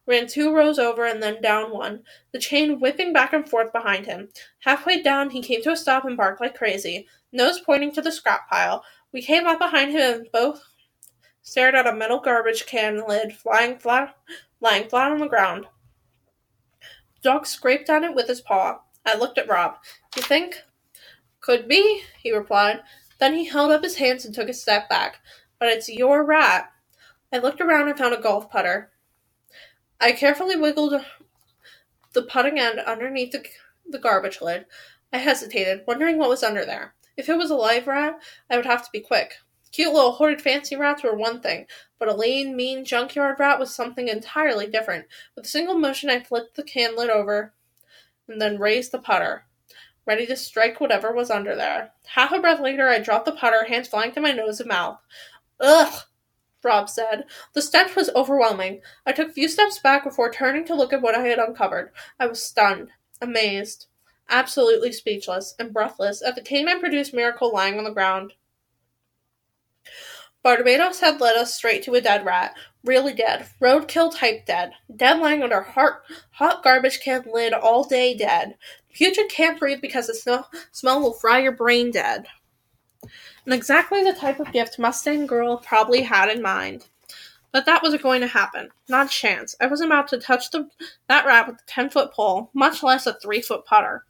S1: ran two rows over, and then down one, the chain whipping back and forth behind him. Halfway down, he came to a stop and barked like crazy, nose pointing to the scrap pile. We came up behind him and both stared at a metal garbage can lid flying flat, lying flat on the ground. Dog scraped on it with his paw. I looked at Rob. You think? Could be, he replied. Then he held up his hands and took a step back. But it's your rat. I looked around and found a golf putter. I carefully wiggled the putting end underneath the, the garbage lid. I hesitated, wondering what was under there. If it was a live rat, I would have to be quick. Cute little hoarded fancy rats were one thing, but a lean, mean junkyard rat was something entirely different. With a single motion, I flipped the can lid over and then raised the putter, ready to strike whatever was under there. Half a breath later, I dropped the putter, hands flying to my nose and mouth. Ugh, Rob said. The stench was overwhelming. I took a few steps back before turning to look at what I had uncovered. I was stunned, amazed, absolutely speechless, and breathless at the and produced miracle lying on the ground. Barbados had led us straight to a dead rat. Really dead. Roadkill type dead. Dead lying under hot, hot garbage can lid all day dead. Putrid can't breathe because the smell, smell will fry your brain dead. And exactly the type of gift Mustang Girl probably had in mind. But that wasn't going to happen. Not a chance. I wasn't about to touch the, that rat with a 10 foot pole, much less a 3 foot putter.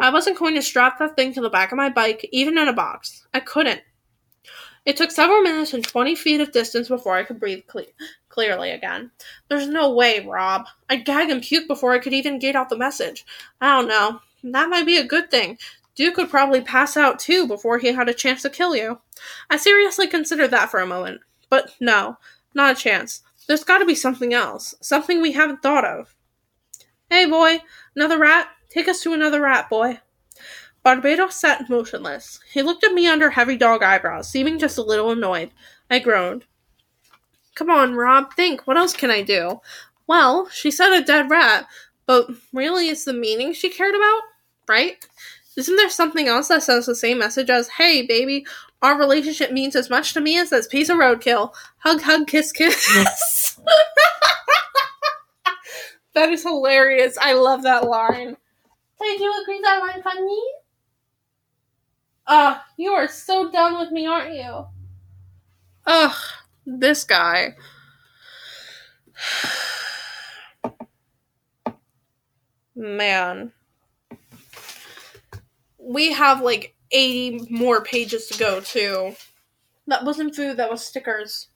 S1: I wasn't going to strap that thing to the back of my bike, even in a box. I couldn't. It took several minutes and 20 feet of distance before I could breathe cle- clearly again. There's no way, Rob. I'd gag and puke before I could even get out the message. I don't know. That might be a good thing. Duke would probably pass out too before he had a chance to kill you. I seriously considered that for a moment. But no, not a chance. There's gotta be something else. Something we haven't thought of. Hey, boy. Another rat? Take us to another rat, boy. Barbados sat motionless. He looked at me under heavy dog eyebrows, seeming just a little annoyed. I groaned. Come on, Rob, think. What else can I do? Well, she said a dead rat, but really it's the meaning she cared about, right? Isn't there something else that says the same message as, hey, baby, our relationship means as much to me as this piece of roadkill? Hug, hug, kiss, kiss. that is hilarious. I love that line.
S2: Did you agree that line funny?
S1: Ugh, ah, you are so done with me, aren't you? Ugh, this guy. Man. We have like 80 more pages to go, too. That wasn't food, that was stickers.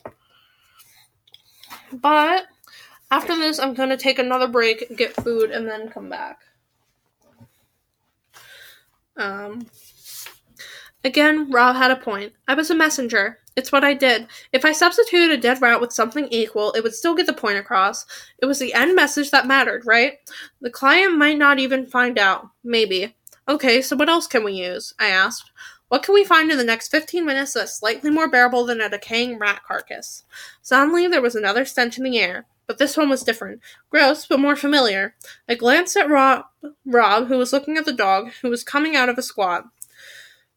S1: But after this, I'm gonna take another break, get food, and then come back. Um. Again, Rob had a point. I was a messenger. It's what I did. If I substituted a dead rat with something equal, it would still get the point across. It was the end message that mattered, right? The client might not even find out. Maybe. Okay, so what else can we use? I asked. What can we find in the next 15 minutes that's slightly more bearable than a decaying rat carcass? Suddenly, there was another stench in the air, but this one was different. Gross, but more familiar. I glanced at Rob, Rob, who was looking at the dog, who was coming out of a squat.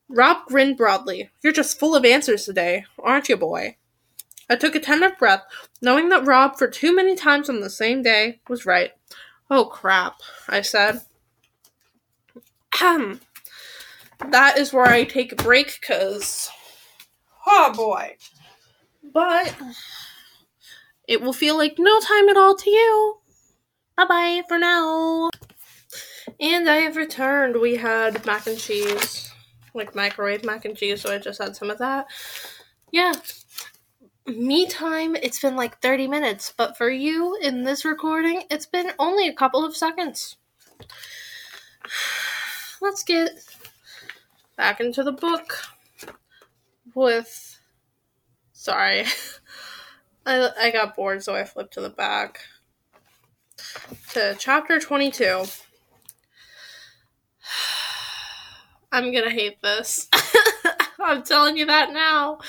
S1: Rob grinned broadly. You're just full of answers today, aren't you, boy? I took a tentative breath, knowing that Rob, for too many times on the same day, was right. Oh crap, I said. Ahem. That is where I take a break, because. Oh boy. But. It will feel like no time at all to you. Bye bye for now. And I have returned. We had mac and cheese, like microwave mac and cheese, so I just had some of that. Yeah. Me time, it's been like 30 minutes, but for you in this recording, it's been only a couple of seconds. Let's get back into the book with. Sorry. I, I got bored, so I flipped to the back. To chapter 22. I'm gonna hate this. I'm telling you that now.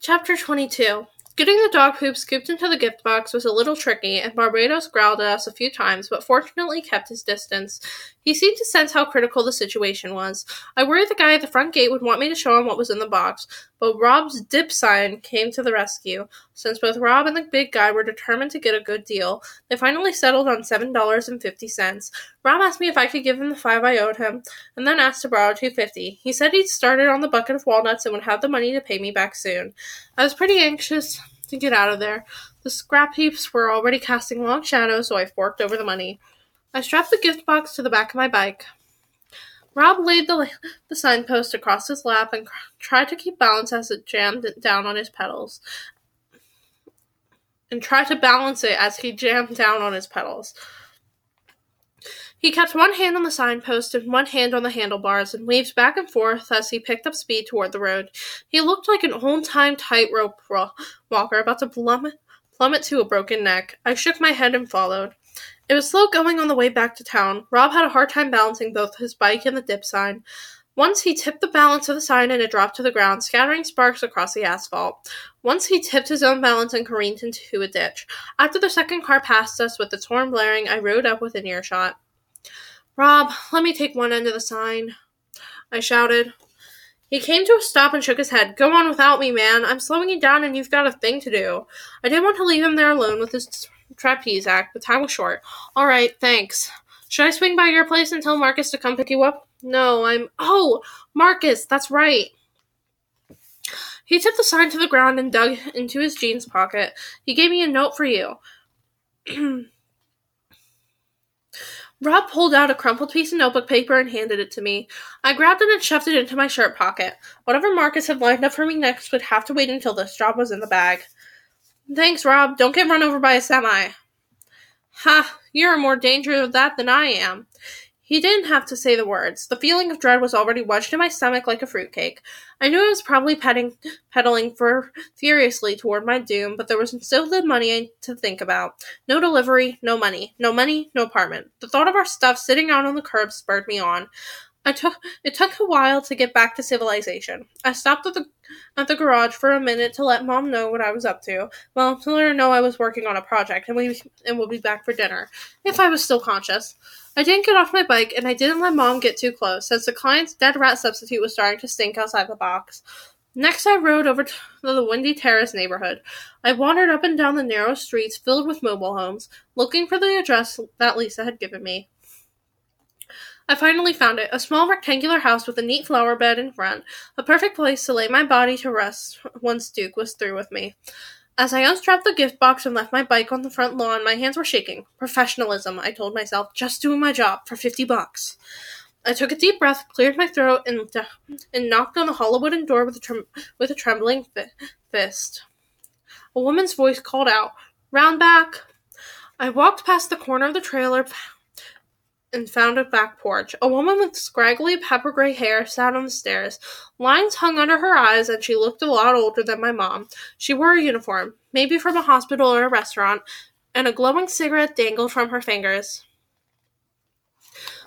S1: Chapter 22. Getting the dog poop scooped into the gift box was a little tricky, and Barbados growled at us a few times, but fortunately kept his distance. He seemed to sense how critical the situation was. I worried the guy at the front gate would want me to show him what was in the box, but Rob's dip sign came to the rescue. Since both Rob and the big guy were determined to get a good deal, they finally settled on seven dollars and fifty cents. Rob asked me if I could give him the five I owed him, and then asked to borrow two fifty. He said he'd started on the bucket of walnuts and would have the money to pay me back soon. I was pretty anxious to get out of there. The scrap heaps were already casting long shadows, so I forked over the money. I strapped the gift box to the back of my bike. Rob laid the, the signpost across his lap and cr- tried to keep balance as it jammed down on his pedals. And tried to balance it as he jammed down on his pedals. He kept one hand on the signpost and one hand on the handlebars and waved back and forth as he picked up speed toward the road. He looked like an old time tightrope walker about to plummet, plummet to a broken neck. I shook my head and followed. It was slow going on the way back to town. Rob had a hard time balancing both his bike and the dip sign. Once he tipped the balance of the sign and it dropped to the ground, scattering sparks across the asphalt. Once he tipped his own balance and careened into a ditch. After the second car passed us with its horn blaring, I rode up within earshot. Rob, let me take one end of the sign, I shouted. He came to a stop and shook his head. Go on without me, man. I'm slowing you down and you've got a thing to do. I didn't want to leave him there alone with his trapeze act, but time was short. All right, thanks. Should I swing by your place and tell Marcus to come pick you up? No, I'm. Oh, Marcus, that's right. He tipped the sign to the ground and dug into his jeans pocket. He gave me a note for you. Rob pulled out a crumpled piece of notebook paper and handed it to me. I grabbed it and shoved it into my shirt pocket. Whatever Marcus had lined up for me next would have to wait until this job was in the bag. Thanks, Rob. Don't get run over by a semi. Ha! You're in more danger of that than I am. He didn't have to say the words. The feeling of dread was already wedged in my stomach like a fruitcake. I knew I was probably petting, pedaling for furiously toward my doom, but there was still the money to think about. No delivery, no money. No money, no apartment. The thought of our stuff sitting out on the curb spurred me on. I took it took a while to get back to civilization. I stopped at the at the garage for a minute to let mom know what I was up to. Well, to let her know I was working on a project and we and we'll be back for dinner if I was still conscious. I didn't get off my bike and I didn't let mom get too close since the client's dead rat substitute was starting to stink outside the box. Next, I rode over to the Windy Terrace neighborhood. I wandered up and down the narrow streets filled with mobile homes, looking for the address that Lisa had given me. I finally found it a small rectangular house with a neat flower bed in front, a perfect place to lay my body to rest once Duke was through with me. As I unstrapped the gift box and left my bike on the front lawn, my hands were shaking. Professionalism, I told myself, just doing my job for 50 bucks. I took a deep breath, cleared my throat, and, and knocked on the hollow wooden door with a, trem- with a trembling fi- fist. A woman's voice called out, Round back! I walked past the corner of the trailer, and found a back porch. A woman with scraggly pepper gray hair sat on the stairs. Lines hung under her eyes, and she looked a lot older than my mom. She wore a uniform, maybe from a hospital or a restaurant, and a glowing cigarette dangled from her fingers.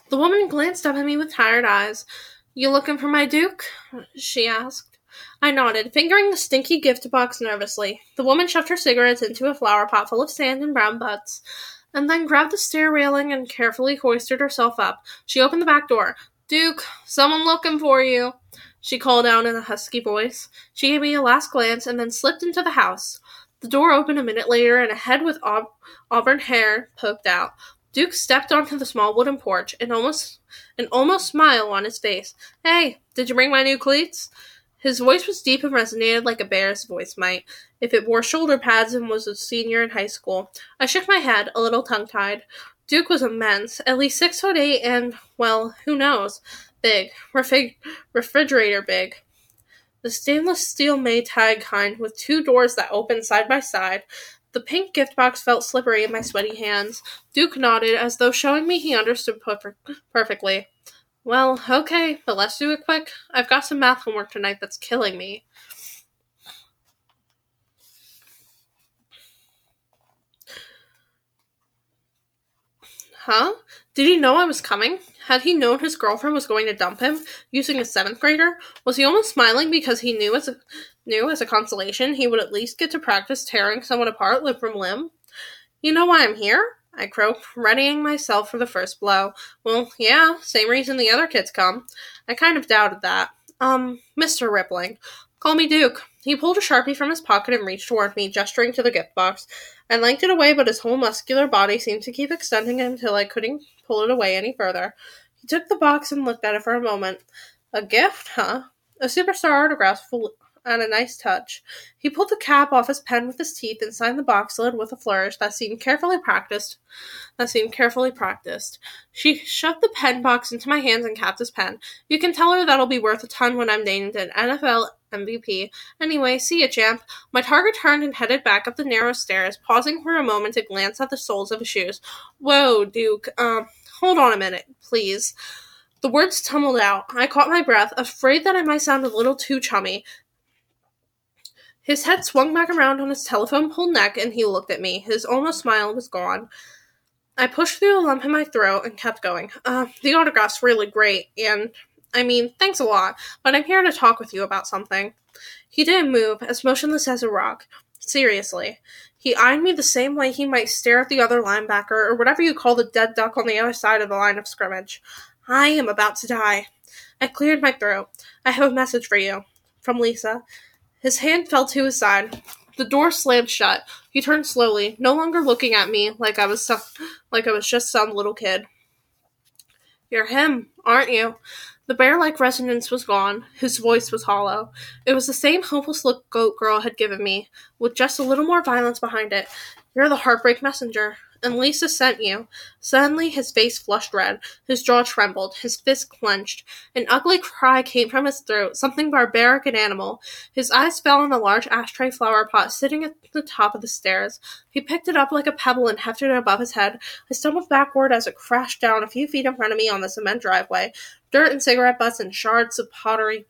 S1: The woman glanced up at me with tired eyes. You looking for my Duke? she asked. I nodded, fingering the stinky gift box nervously. The woman shoved her cigarettes into a flower pot full of sand and brown butts and then grabbed the stair railing and carefully hoisted herself up. She opened the back door. Duke, someone looking for you, she called out in a husky voice. She gave me a last glance and then slipped into the house. The door opened a minute later and a head with aub- auburn hair poked out. Duke stepped onto the small wooden porch and almost an almost smile on his face. Hey, did you bring my new cleats? His voice was deep and resonated like a bear's voice might if it wore shoulder pads and was a senior in high school. I shook my head, a little tongue tied. Duke was immense, at least six foot eight, and, well, who knows, big, refrig- refrigerator big. The stainless steel Maytag kind with two doors that opened side by side. The pink gift box felt slippery in my sweaty hands. Duke nodded as though showing me he understood perf- perfectly. Well, okay, but let's do it quick. I've got some math homework tonight that's killing me. Huh? Did he know I was coming? Had he known his girlfriend was going to dump him using a seventh grader? Was he almost smiling because he knew as a knew as a consolation he would at least get to practice tearing someone apart limb from limb? You know why I'm here? I croaked, readying myself for the first blow. Well, yeah, same reason the other kids come. I kind of doubted that. Um, Mr. Rippling. Call me Duke. He pulled a sharpie from his pocket and reached toward me, gesturing to the gift box. I lanked it away, but his whole muscular body seemed to keep extending until I couldn't pull it away any further. He took the box and looked at it for a moment. A gift, huh? A superstar autograph full and a nice touch. He pulled the cap off his pen with his teeth and signed the box lid with a flourish that seemed carefully practiced. That seemed carefully practiced. She shoved the pen box into my hands and capped his pen. You can tell her that'll be worth a ton when I'm named an NFL MVP. Anyway, see ya, champ. My target turned and headed back up the narrow stairs, pausing for a moment to glance at the soles of his shoes. Whoa, Duke. Um, hold on a minute, please. The words tumbled out. I caught my breath, afraid that I might sound a little too chummy. His head swung back around on his telephone pole neck, and he looked at me. His almost smile was gone. I pushed through a lump in my throat and kept going. Uh, the autograph's really great, and I mean, thanks a lot, but I'm here to talk with you about something. He didn't move, as motionless as a rock. Seriously. He eyed me the same way he might stare at the other linebacker, or whatever you call the dead duck on the other side of the line of scrimmage. I am about to die. I cleared my throat. I have a message for you. From Lisa. His hand fell to his side. The door slammed shut. He turned slowly, no longer looking at me like I was some, like I was just some little kid. You're him, aren't you? The bear like resonance was gone. His voice was hollow. It was the same hopeless look Goat Girl had given me, with just a little more violence behind it. You're the heartbreak messenger. And Lisa sent you. Suddenly his face flushed red. His jaw trembled. His fist clenched. An ugly cry came from his throat, something barbaric and animal. His eyes fell on the large ashtray flower pot sitting at the top of the stairs. He picked it up like a pebble and hefted it above his head. I stumbled backward as it crashed down a few feet in front of me on the cement driveway. Dirt and cigarette butts and shards of pottery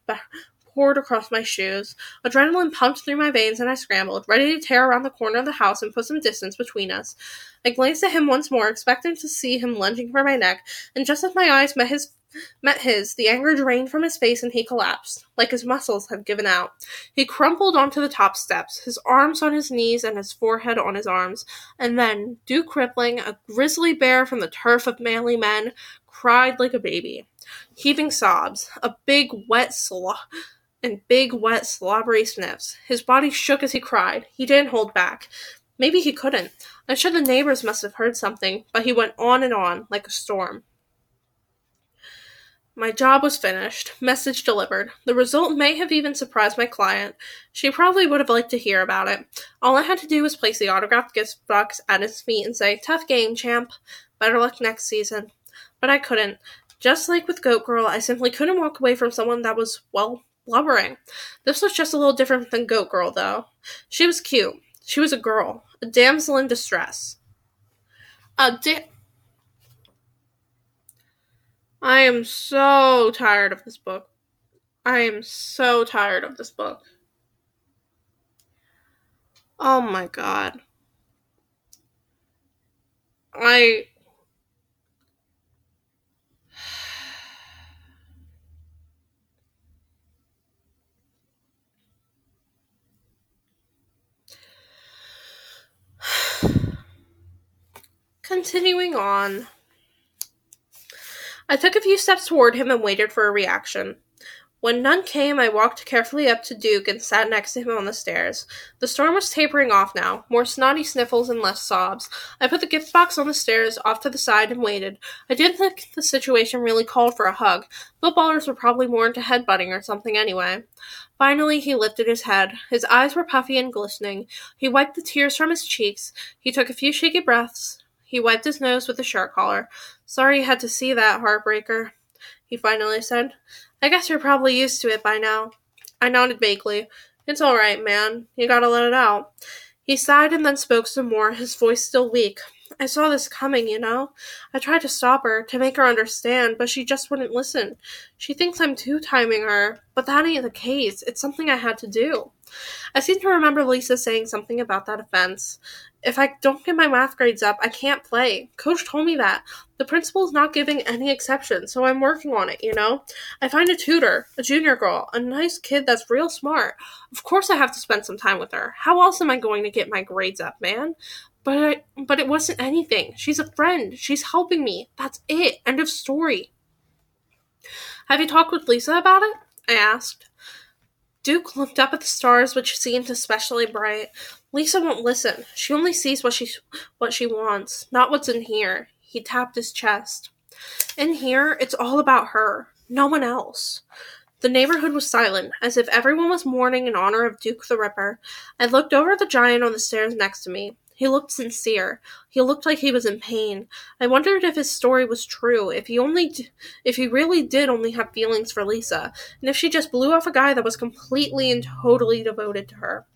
S1: poured across my shoes. Adrenaline pumped through my veins and I scrambled, ready to tear around the corner of the house and put some distance between us. I glanced at him once more, expecting to see him lunging for my neck, and just as my eyes met his met his, the anger drained from his face and he collapsed, like his muscles had given out. He crumpled onto the top steps, his arms on his knees and his forehead on his arms, and then, Duke Rippling, a grizzly bear from the turf of manly men, cried like a baby, heaving sobs, a big wet slob and big, wet, slobbery sniffs. His body shook as he cried. He didn't hold back. Maybe he couldn't. I'm sure the neighbors must have heard something, but he went on and on, like a storm. My job was finished. Message delivered. The result may have even surprised my client. She probably would have liked to hear about it. All I had to do was place the autographed gift box at his feet and say, Tough game, champ. Better luck next season. But I couldn't. Just like with Goat Girl, I simply couldn't walk away from someone that was, well, blubbering. This was just a little different than Goat Girl, though. She was cute. She was a girl, a damsel in distress. A da- I am so tired of this book. I am so tired of this book. Oh my god. I Continuing on. I took a few steps toward him and waited for a reaction. When none came, I walked carefully up to Duke and sat next to him on the stairs. The storm was tapering off now, more snotty sniffles and less sobs. I put the gift box on the stairs off to the side and waited. I didn't think the situation really called for a hug. Footballers were probably more into headbutting or something anyway. Finally, he lifted his head. His eyes were puffy and glistening. He wiped the tears from his cheeks. He took a few shaky breaths. He wiped his nose with the shirt collar. Sorry you had to see that, heartbreaker, he finally said. I guess you're probably used to it by now. I nodded vaguely. It's all right, man. You gotta let it out. He sighed and then spoke some more, his voice still weak. I saw this coming, you know? I tried to stop her, to make her understand, but she just wouldn't listen. She thinks I'm two timing her, but that ain't the case. It's something I had to do. I seem to remember Lisa saying something about that offense. If I don't get my math grades up, I can't play. Coach told me that. The principal's not giving any exceptions, so I'm working on it, you know? I find a tutor, a junior girl, a nice kid that's real smart. Of course I have to spend some time with her. How else am I going to get my grades up, man? But I, but it wasn't anything. She's a friend. She's helping me. That's it. End of story. Have you talked with Lisa about it? I asked. Duke looked up at the stars, which seemed especially bright. Lisa won't listen. She only sees what she what she wants, not what's in here. He tapped his chest. In here, it's all about her, no one else. The neighborhood was silent, as if everyone was mourning in honor of Duke the Ripper. I looked over at the giant on the stairs next to me. He looked sincere. He looked like he was in pain. I wondered if his story was true, if he only d- if he really did only have feelings for Lisa, and if she just blew off a guy that was completely and totally devoted to her.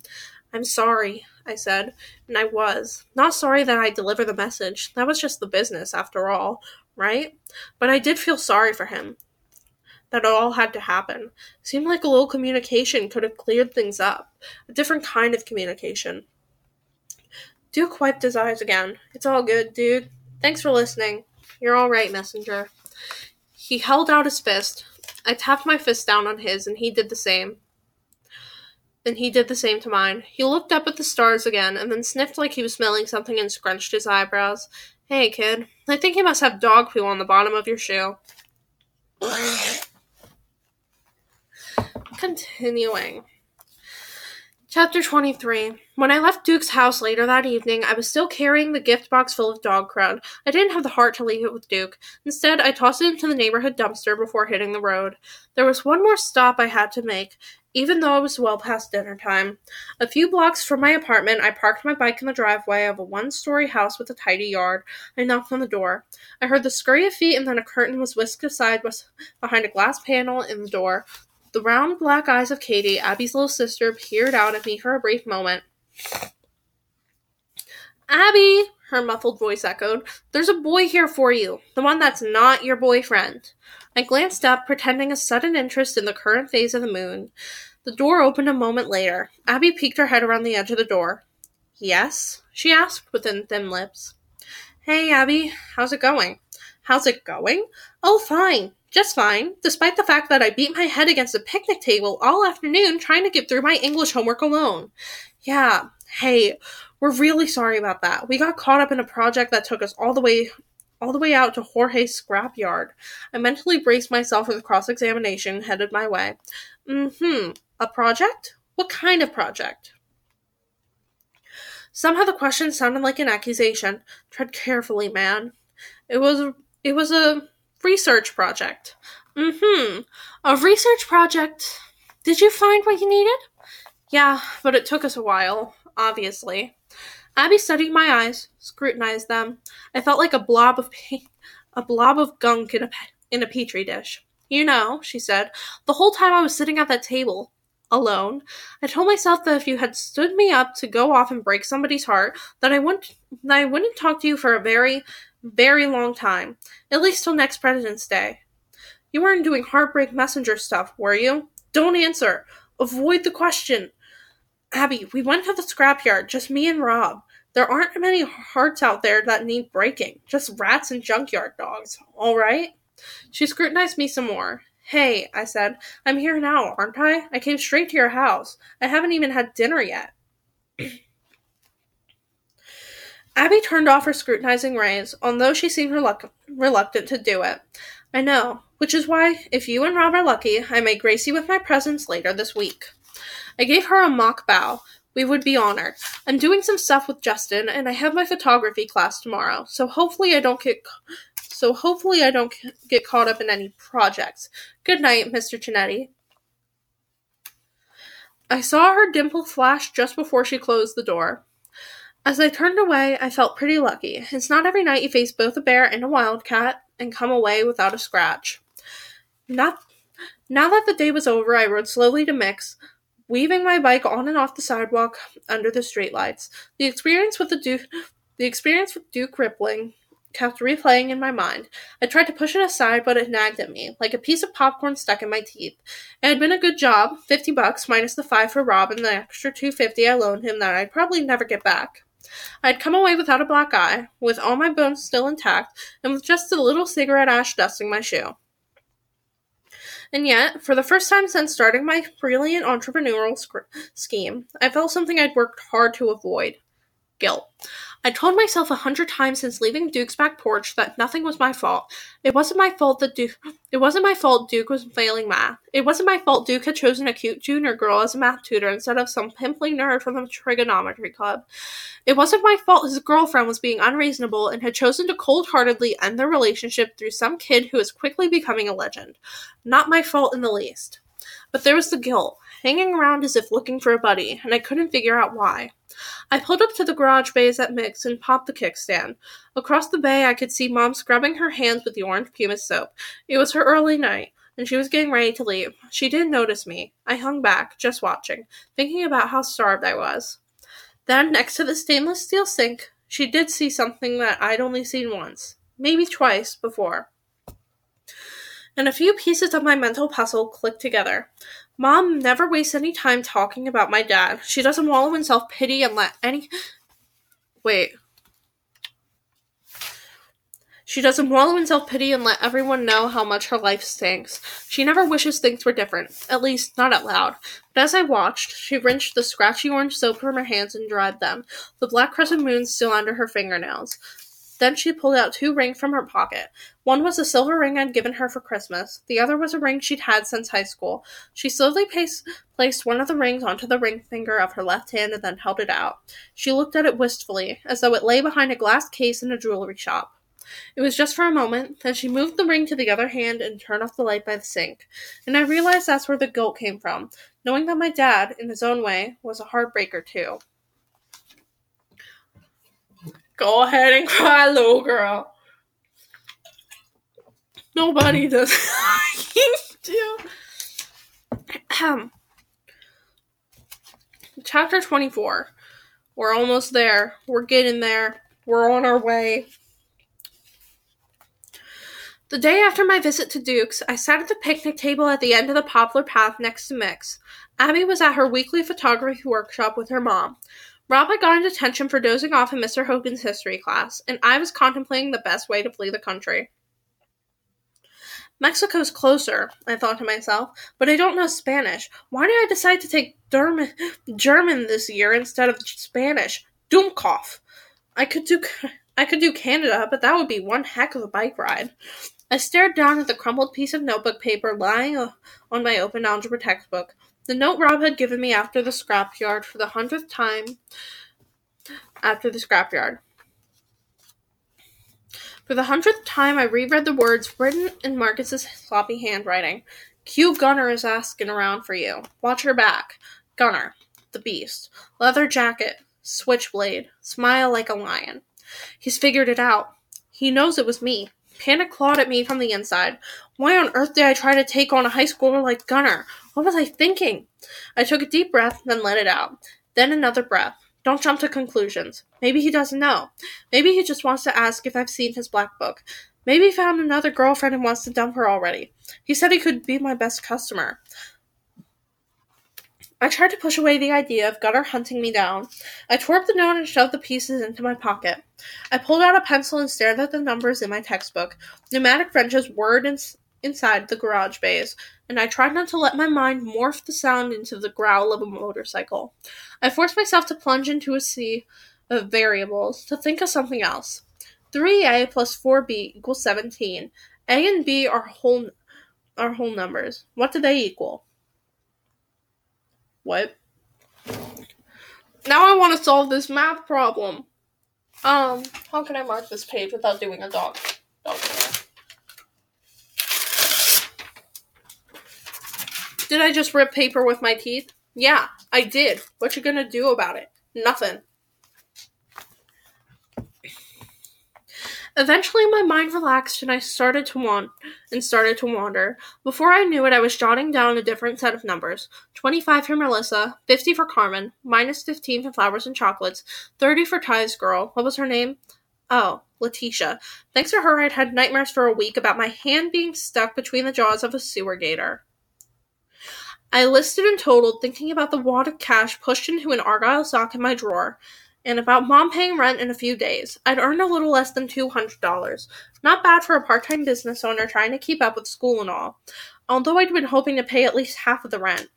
S1: I'm sorry, I said, and I was. Not sorry that I delivered the message. That was just the business, after all, right? But I did feel sorry for him. That it all had to happen. Seemed like a little communication could have cleared things up. A different kind of communication. Duke wiped his eyes again. It's all good, dude. Thanks for listening. You're all right, messenger. He held out his fist. I tapped my fist down on his, and he did the same. And he did the same to mine. He looked up at the stars again, and then sniffed like he was smelling something and scrunched his eyebrows. Hey, kid. I think you must have dog poo on the bottom of your shoe. Continuing. Chapter 23. When I left Duke's house later that evening, I was still carrying the gift box full of dog crud. I didn't have the heart to leave it with Duke. Instead, I tossed it into the neighborhood dumpster before hitting the road. There was one more stop I had to make, even though it was well past dinner time. A few blocks from my apartment, I parked my bike in the driveway of a one story house with a tidy yard. I knocked on the door. I heard the scurry of feet, and then a curtain was whisked aside behind a glass panel in the door. The round black eyes of Katie, Abby's little sister, peered out at me for a brief moment. Abby, her muffled voice echoed, there's a boy here for you, the one that's not your boyfriend. I glanced up, pretending a sudden interest in the current phase of the moon. The door opened a moment later. Abby peeked her head around the edge of the door. Yes? she asked within thin lips. Hey, Abby, how's it going? How's it going? Oh, fine. Just fine, despite the fact that I beat my head against a picnic table all afternoon trying to get through my English homework alone. Yeah, hey, we're really sorry about that. We got caught up in a project that took us all the way all the way out to Jorge's scrapyard. I mentally braced myself for the cross examination headed my way. Mm-hmm. A project? What kind of project? Somehow the question sounded like an accusation. Tread carefully, man. It was it was a research project. Mm-hmm. A research project. Did you find what you needed? Yeah, but it took us a while, obviously. Abby studied my eyes, scrutinized them. I felt like a blob of pe- a blob of gunk in a in a petri dish. You know, she said, the whole time I was sitting at that table, alone, I told myself that if you had stood me up to go off and break somebody's heart, that I wouldn't that I wouldn't talk to you for a very, very long time, at least till next President's Day. You weren't doing heartbreak messenger stuff, were you? Don't answer. Avoid the question. Abby, we went to the scrapyard, just me and Rob. There aren't many hearts out there that need breaking, just rats and junkyard dogs, all right? She scrutinized me some more. Hey, I said, I'm here now, aren't I? I came straight to your house. I haven't even had dinner yet. Abby turned off her scrutinizing rays, although she seemed reluc- reluctant to do it. I know, which is why, if you and Rob are lucky, I may grace you with my presence later this week. I gave her a mock bow. We would be honored. I'm doing some stuff with Justin, and I have my photography class tomorrow, so hopefully I don't get so hopefully I don't get caught up in any projects. Good night, Mr. Chinetti. I saw her dimple flash just before she closed the door. As I turned away, I felt pretty lucky. It's not every night you face both a bear and a wildcat and come away without a scratch. Not now that the day was over, I rode slowly to Mick's, weaving my bike on and off the sidewalk under the streetlights. The experience with the Duke, the experience with Duke Rippling kept replaying in my mind. I tried to push it aside, but it nagged at me, like a piece of popcorn stuck in my teeth. It had been a good job, fifty bucks minus the five for Rob and the extra two fifty I loaned him that I'd probably never get back. I had come away without a black eye, with all my bones still intact, and with just a little cigarette ash dusting my shoe. And yet, for the first time since starting my brilliant entrepreneurial sc- scheme, I felt something I'd worked hard to avoid guilt. I told myself a hundred times since leaving Duke's back porch that nothing was my fault. It wasn't my fault that Duke it wasn't my fault Duke was failing math. It wasn't my fault Duke had chosen a cute junior girl as a math tutor instead of some pimply nerd from the trigonometry club. It wasn't my fault his girlfriend was being unreasonable and had chosen to cold heartedly end their relationship through some kid who was quickly becoming a legend. Not my fault in the least. But there was the guilt, hanging around as if looking for a buddy, and I couldn't figure out why. I pulled up to the garage bays at Mick's and popped the kickstand. Across the bay, I could see Mom scrubbing her hands with the orange pumice soap. It was her early night, and she was getting ready to leave. She didn't notice me. I hung back, just watching, thinking about how starved I was. Then, next to the stainless steel sink, she did see something that I'd only seen once, maybe twice, before. And a few pieces of my mental puzzle clicked together. Mom never wastes any time talking about my dad. She doesn't wallow in self pity and let any. Wait. She doesn't wallow in self pity and let everyone know how much her life stinks. She never wishes things were different, at least not out loud. But as I watched, she wrenched the scratchy orange soap from her hands and dried them, the black crescent moon still under her fingernails. Then she pulled out two rings from her pocket. One was a silver ring I'd given her for Christmas. The other was a ring she'd had since high school. She slowly pace- placed one of the rings onto the ring finger of her left hand and then held it out. She looked at it wistfully, as though it lay behind a glass case in a jewelry shop. It was just for a moment, then she moved the ring to the other hand and turned off the light by the sink. And I realized that's where the guilt came from, knowing that my dad, in his own way, was a heartbreaker too. Go ahead and cry, little girl. Nobody does do. Um, chapter 24. We're almost there. We're getting there. We're on our way. The day after my visit to Duke's, I sat at the picnic table at the end of the poplar path next to Mick's. Abby was at her weekly photography workshop with her mom. Rob had gotten detention for dozing off in Mr. Hogan's history class, and I was contemplating the best way to flee the country. Mexico's closer, I thought to myself, but I don't know Spanish. Why did I decide to take German, German this year instead of Spanish? Dummkopf. I could do I could do Canada, but that would be one heck of a bike ride. I stared down at the crumpled piece of notebook paper lying uh, on my open algebra textbook. The note Rob had given me after the scrapyard for the hundredth time after the scrapyard. For the hundredth time, I reread the words written in Marcus's sloppy handwriting. Q Gunner is asking around for you. Watch her back. Gunner, the beast. Leather jacket, switchblade, smile like a lion. He's figured it out. He knows it was me. Panic clawed at me from the inside. Why on earth did I try to take on a high schooler like Gunner? What was I thinking? I took a deep breath, then let it out. Then another breath. Don't jump to conclusions. Maybe he doesn't know. Maybe he just wants to ask if I've seen his black book. Maybe he found another girlfriend and wants to dump her already. He said he could be my best customer. I tried to push away the idea of Gunner hunting me down. I tore up the note and shoved the pieces into my pocket. I pulled out a pencil and stared at the numbers in my textbook. Pneumatic wrenches whirred in- inside the garage bays, and I tried not to let my mind morph the sound into the growl of a motorcycle. I forced myself to plunge into a sea of variables, to think of something else. 3a plus 4b equals 17. a and b are whole are whole numbers. What do they equal? What? Now I want to solve this math problem. Um, how can I mark this page without doing a dog? dog Did I just rip paper with my teeth? Yeah, I did. What you gonna do about it? Nothing. Eventually my mind relaxed and I started to want and started to wander. Before I knew it, I was jotting down a different set of numbers. 25 for Melissa, 50 for Carmen, minus 15 for Flowers and Chocolates, 30 for Ty's girl. What was her name? Oh, Letitia. Thanks to her, I'd had nightmares for a week about my hand being stuck between the jaws of a sewer gator. I listed and totaled, thinking about the wad of cash pushed into an argyle sock in my drawer, and about mom paying rent in a few days. I'd earned a little less than $200. Not bad for a part time business owner trying to keep up with school and all, although I'd been hoping to pay at least half of the rent.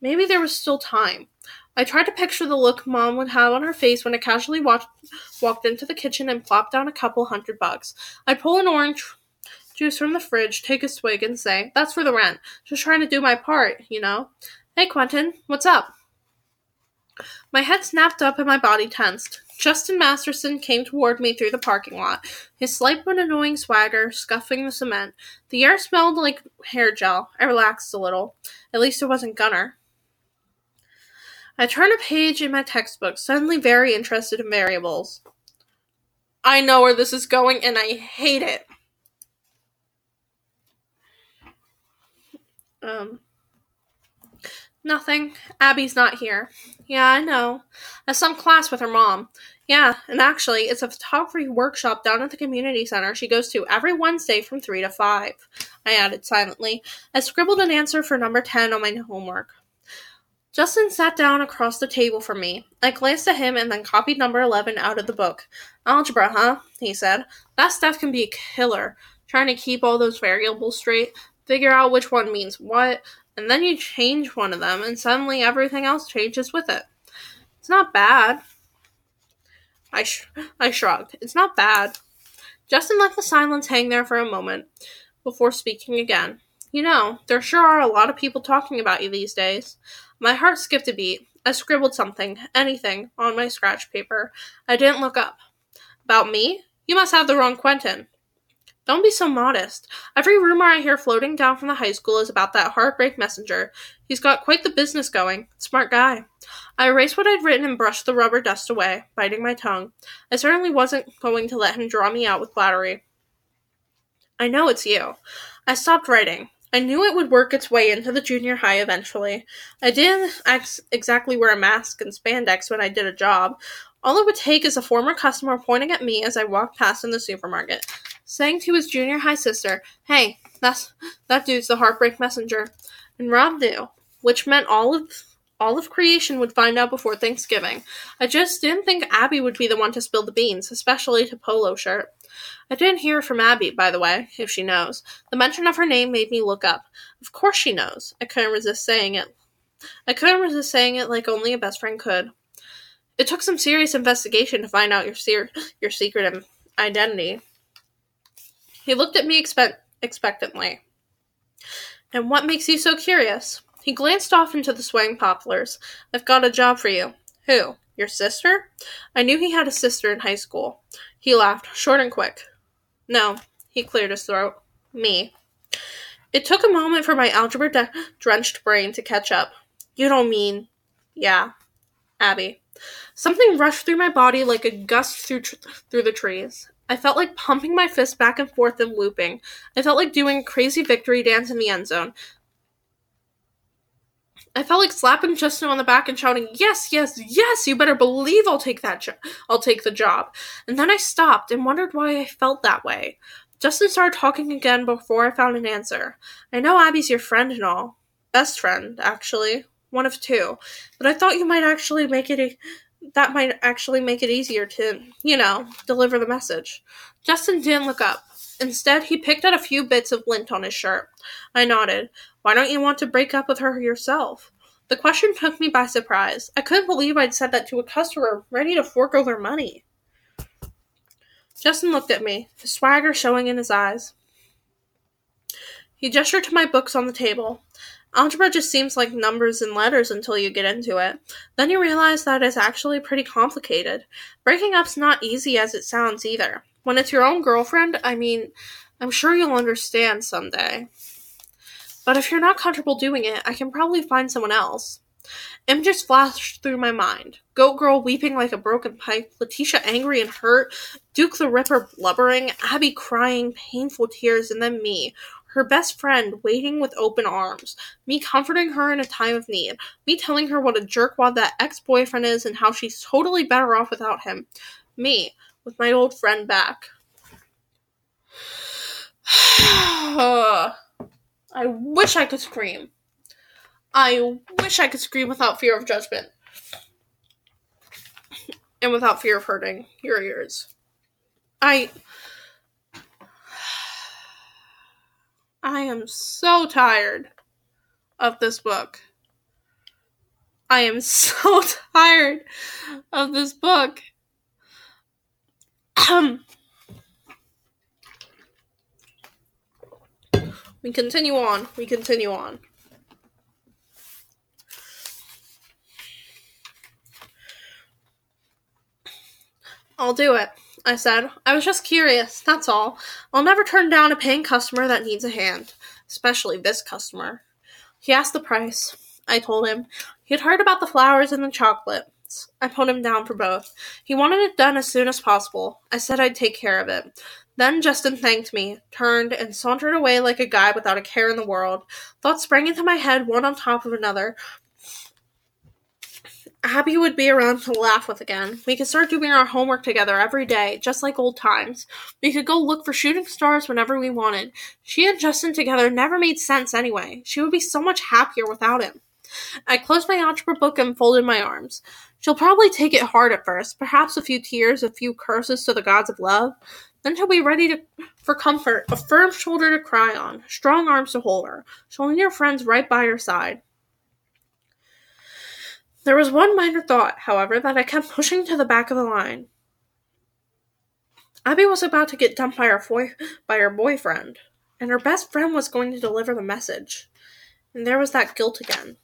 S1: Maybe there was still time. I tried to picture the look mom would have on her face when I casually walked, walked into the kitchen and plopped down a couple hundred bucks. I'd pull an orange juice from the fridge, take a swig, and say, That's for the rent. Just trying to do my part, you know? Hey, Quentin, what's up? My head snapped up and my body tensed. Justin Masterson came toward me through the parking lot, his slight but annoying swagger scuffing the cement. The air smelled like hair gel. I relaxed a little. At least it wasn't Gunner. I turn a page in my textbook, suddenly very interested in variables. I know where this is going and I hate it. Um, nothing. Abby's not here. Yeah, I know. At some class with her mom. Yeah, and actually, it's a photography workshop down at the community center she goes to every Wednesday from 3 to 5. I added silently. I scribbled an answer for number 10 on my homework. Justin sat down across the table from me. I glanced at him and then copied number 11 out of the book. Algebra, huh? He said. That stuff can be a killer. Trying to keep all those variables straight, figure out which one means what, and then you change one of them, and suddenly everything else changes with it. It's not bad. I, sh- I shrugged. It's not bad. Justin let the silence hang there for a moment before speaking again. You know, there sure are a lot of people talking about you these days. My heart skipped a beat. I scribbled something, anything, on my scratch paper. I didn't look up. About me? You must have the wrong Quentin. Don't be so modest. Every rumor I hear floating down from the high school is about that heartbreak messenger. He's got quite the business going. Smart guy. I erased what I'd written and brushed the rubber dust away, biting my tongue. I certainly wasn't going to let him draw me out with flattery. I know it's you. I stopped writing. I knew it would work its way into the junior high eventually. I didn't ex- exactly wear a mask and spandex when I did a job. All it would take is a former customer pointing at me as I walked past in the supermarket saying to his junior high sister, Hey, that's that dude's the heartbreak messenger. And Rob knew, which meant all of all of creation would find out before Thanksgiving. I just didn't think Abby would be the one to spill the beans, especially to Polo Shirt. I didn't hear from Abby, by the way, if she knows. The mention of her name made me look up. Of course she knows. I couldn't resist saying it. I couldn't resist saying it like only a best friend could. It took some serious investigation to find out your your secret identity. He looked at me expe- expectantly. And what makes you so curious? He glanced off into the swaying poplars. I've got a job for you. Who? Your sister? I knew he had a sister in high school. He laughed, short and quick. No, he cleared his throat. Me. It took a moment for my algebra de- drenched brain to catch up. You don't mean. Yeah. Abby. Something rushed through my body like a gust through, tr- through the trees. I felt like pumping my fist back and forth and looping. I felt like doing a crazy victory dance in the end zone. I felt like slapping Justin on the back and shouting, "Yes, yes, yes! You better believe I'll take that. Jo- I'll take the job." And then I stopped and wondered why I felt that way. Justin started talking again before I found an answer. I know Abby's your friend and all, best friend, actually, one of two. But I thought you might actually make it a that might actually make it easier to, you know, deliver the message. Justin didn't look up. Instead, he picked out a few bits of lint on his shirt. I nodded. Why don't you want to break up with her yourself? The question took me by surprise. I couldn't believe I'd said that to a customer ready to fork over money. Justin looked at me, the swagger showing in his eyes. He gestured to my books on the table. Algebra just seems like numbers and letters until you get into it. Then you realize that it's actually pretty complicated. Breaking up's not easy as it sounds either. When it's your own girlfriend, I mean, I'm sure you'll understand someday. But if you're not comfortable doing it, I can probably find someone else. Images flashed through my mind. Goat Girl weeping like a broken pipe, Letitia angry and hurt, Duke the Ripper blubbering, Abby crying painful tears, and then me, her best friend, waiting with open arms, me comforting her in a time of need, me telling her what a jerkwad that ex boyfriend is and how she's totally better off without him, me, with my old friend back. I wish I could scream. I wish I could scream without fear of judgment. And without fear of hurting your ears. I. I am so tired of this book. I am so tired of this book. we continue on. We continue on. I'll do it, I said. I was just curious, that's all. I'll never turn down a paying customer that needs a hand, especially this customer. He asked the price. I told him. He had heard about the flowers and the chocolates. I put him down for both. He wanted it done as soon as possible. I said I'd take care of it. Then Justin thanked me, turned, and sauntered away like a guy without a care in the world. Thoughts sprang into my head one on top of another, Abby would be around to laugh with again. We could start doing our homework together every day, just like old times. We could go look for shooting stars whenever we wanted. She and Justin together never made sense anyway. She would be so much happier without him. I closed my algebra book and folded my arms. She'll probably take it hard at first, perhaps a few tears, a few curses to the gods of love. Then she'll be ready to, for comfort, a firm shoulder to cry on, strong arms to hold her. She'll need her friends right by her side. There was one minor thought, however, that I kept pushing to the back of the line. Abby was about to get dumped by her, foy- by her boyfriend, and her best friend was going to deliver the message. And there was that guilt again.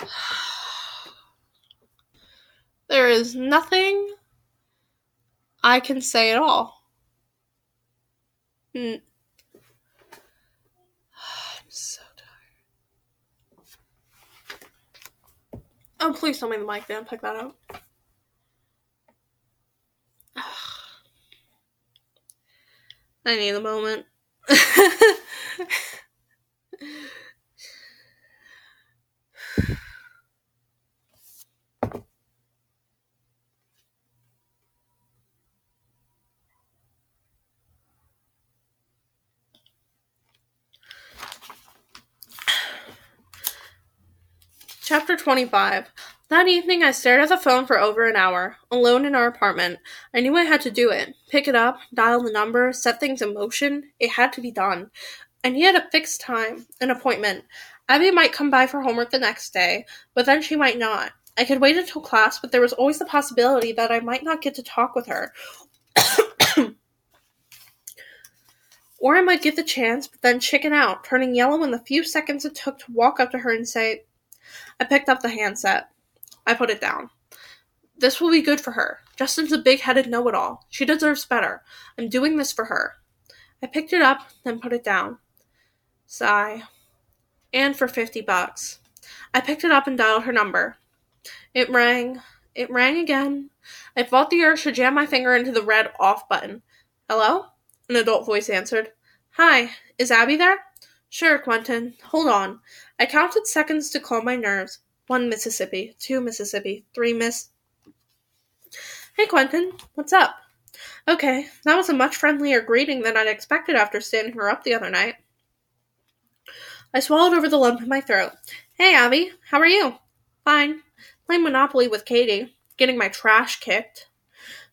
S1: There is nothing I can say it all. Mm. I'm so tired. Oh, please tell me the mic didn't pick that up. I need a moment. Chapter 25. That evening, I stared at the phone for over an hour, alone in our apartment. I knew I had to do it. Pick it up, dial the number, set things in motion. It had to be done. I needed a fixed time, an appointment. Abby might come by for homework the next day, but then she might not. I could wait until class, but there was always the possibility that I might not get to talk with her. or I might get the chance, but then chicken out, turning yellow in the few seconds it took to walk up to her and say, I picked up the handset. I put it down. This will be good for her. Justin's a big headed know it all. She deserves better. I'm doing this for her. I picked it up, then put it down. Sigh. And for 50 bucks. I picked it up and dialed her number. It rang. It rang again. I felt the urge to jam my finger into the red off button. Hello? An adult voice answered. Hi, is Abby there? Sure, Quentin. Hold on. I counted seconds to calm my nerves. One Mississippi, two Mississippi, three Miss. Hey, Quentin, what's up? Okay, that was a much friendlier greeting than I'd expected after standing her up the other night. I swallowed over the lump in my throat. Hey, Abby, how are you? Fine. Playing Monopoly with Katie, getting my trash kicked.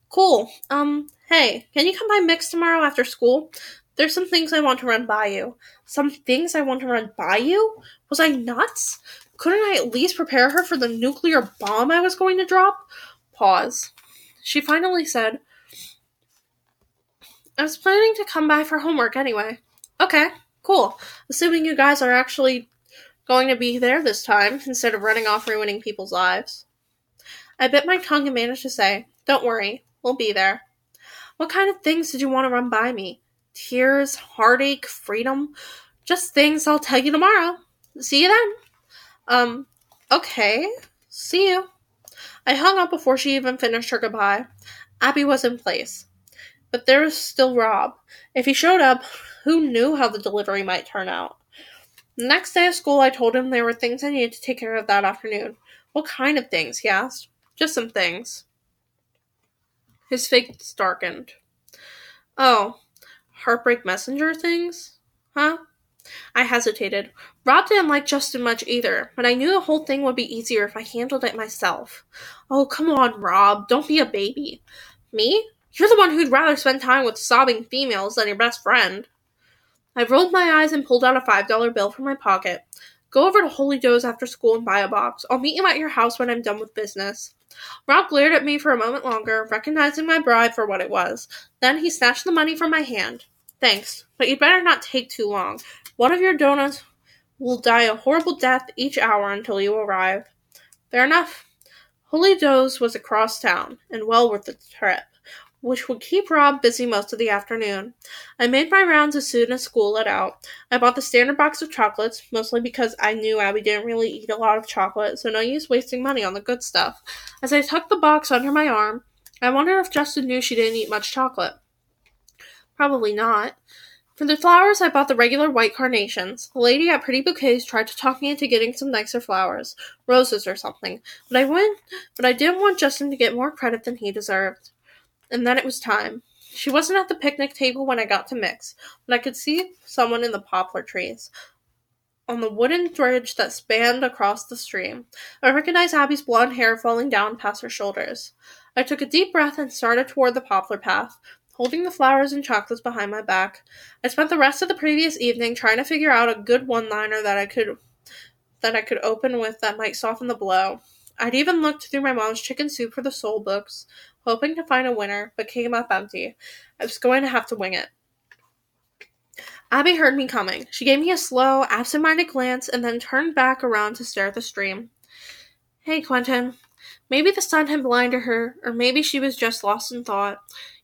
S1: Cool. Um, hey, can you come by Mick's tomorrow after school? There's some things I want to run by you. Some things I want to run by you? Was I nuts? Couldn't I at least prepare her for the nuclear bomb I was going to drop? Pause. She finally said, I was planning to come by for homework anyway. Okay, cool. Assuming you guys are actually going to be there this time instead of running off ruining people's lives. I bit my tongue and managed to say, Don't worry, we'll be there. What kind of things did you want to run by me? Tears, heartache, freedom? Just things I'll tell you tomorrow. See you then. Um, okay. See you. I hung up before she even finished her goodbye. Abby was in place. But there was still Rob. If he showed up, who knew how the delivery might turn out? The next day of school, I told him there were things I needed to take care of that afternoon. What kind of things? he asked. Just some things. His face darkened. Oh, heartbreak messenger things? Huh? I hesitated. Rob didn't like Justin much either, but I knew the whole thing would be easier if I handled it myself. Oh, come on, Rob. Don't be a baby. Me? You're the one who'd rather spend time with sobbing females than your best friend. I rolled my eyes and pulled out a $5 bill from my pocket. Go over to Holy Joe's after school and buy a box. I'll meet you at your house when I'm done with business. Rob glared at me for a moment longer, recognizing my bribe for what it was. Then he snatched the money from my hand. Thanks, but you'd better not take too long. One of your donuts will die a horrible death each hour until you arrive. Fair enough. Holy Joe's was across town, and well worth the trip which would keep Rob busy most of the afternoon. I made my rounds as soon as school let out. I bought the standard box of chocolates, mostly because I knew Abby didn't really eat a lot of chocolate, so no use wasting money on the good stuff. As I tucked the box under my arm, I wondered if Justin knew she didn't eat much chocolate. Probably not. For the flowers, I bought the regular white carnations. The lady at Pretty Bouquets tried to talk me into getting some nicer flowers, roses or something, but I went, but I didn't want Justin to get more credit than he deserved. And then it was time. She wasn't at the picnic table when I got to Mick's, but I could see someone in the poplar trees. On the wooden bridge that spanned across the stream, I recognized Abby's blonde hair falling down past her shoulders. I took a deep breath and started toward the poplar path, holding the flowers and chocolates behind my back. I spent the rest of the previous evening trying to figure out a good one-liner that I could that I could open with that might soften the blow. I'd even looked through my mom's chicken soup for the soul books, hoping to find a winner, but came up empty. I was going to have to wing it. Abby heard me coming. She gave me a slow, absent minded glance and then turned back around to stare at the stream. Hey, Quentin. Maybe the sun had blinded her, or maybe she was just lost in thought.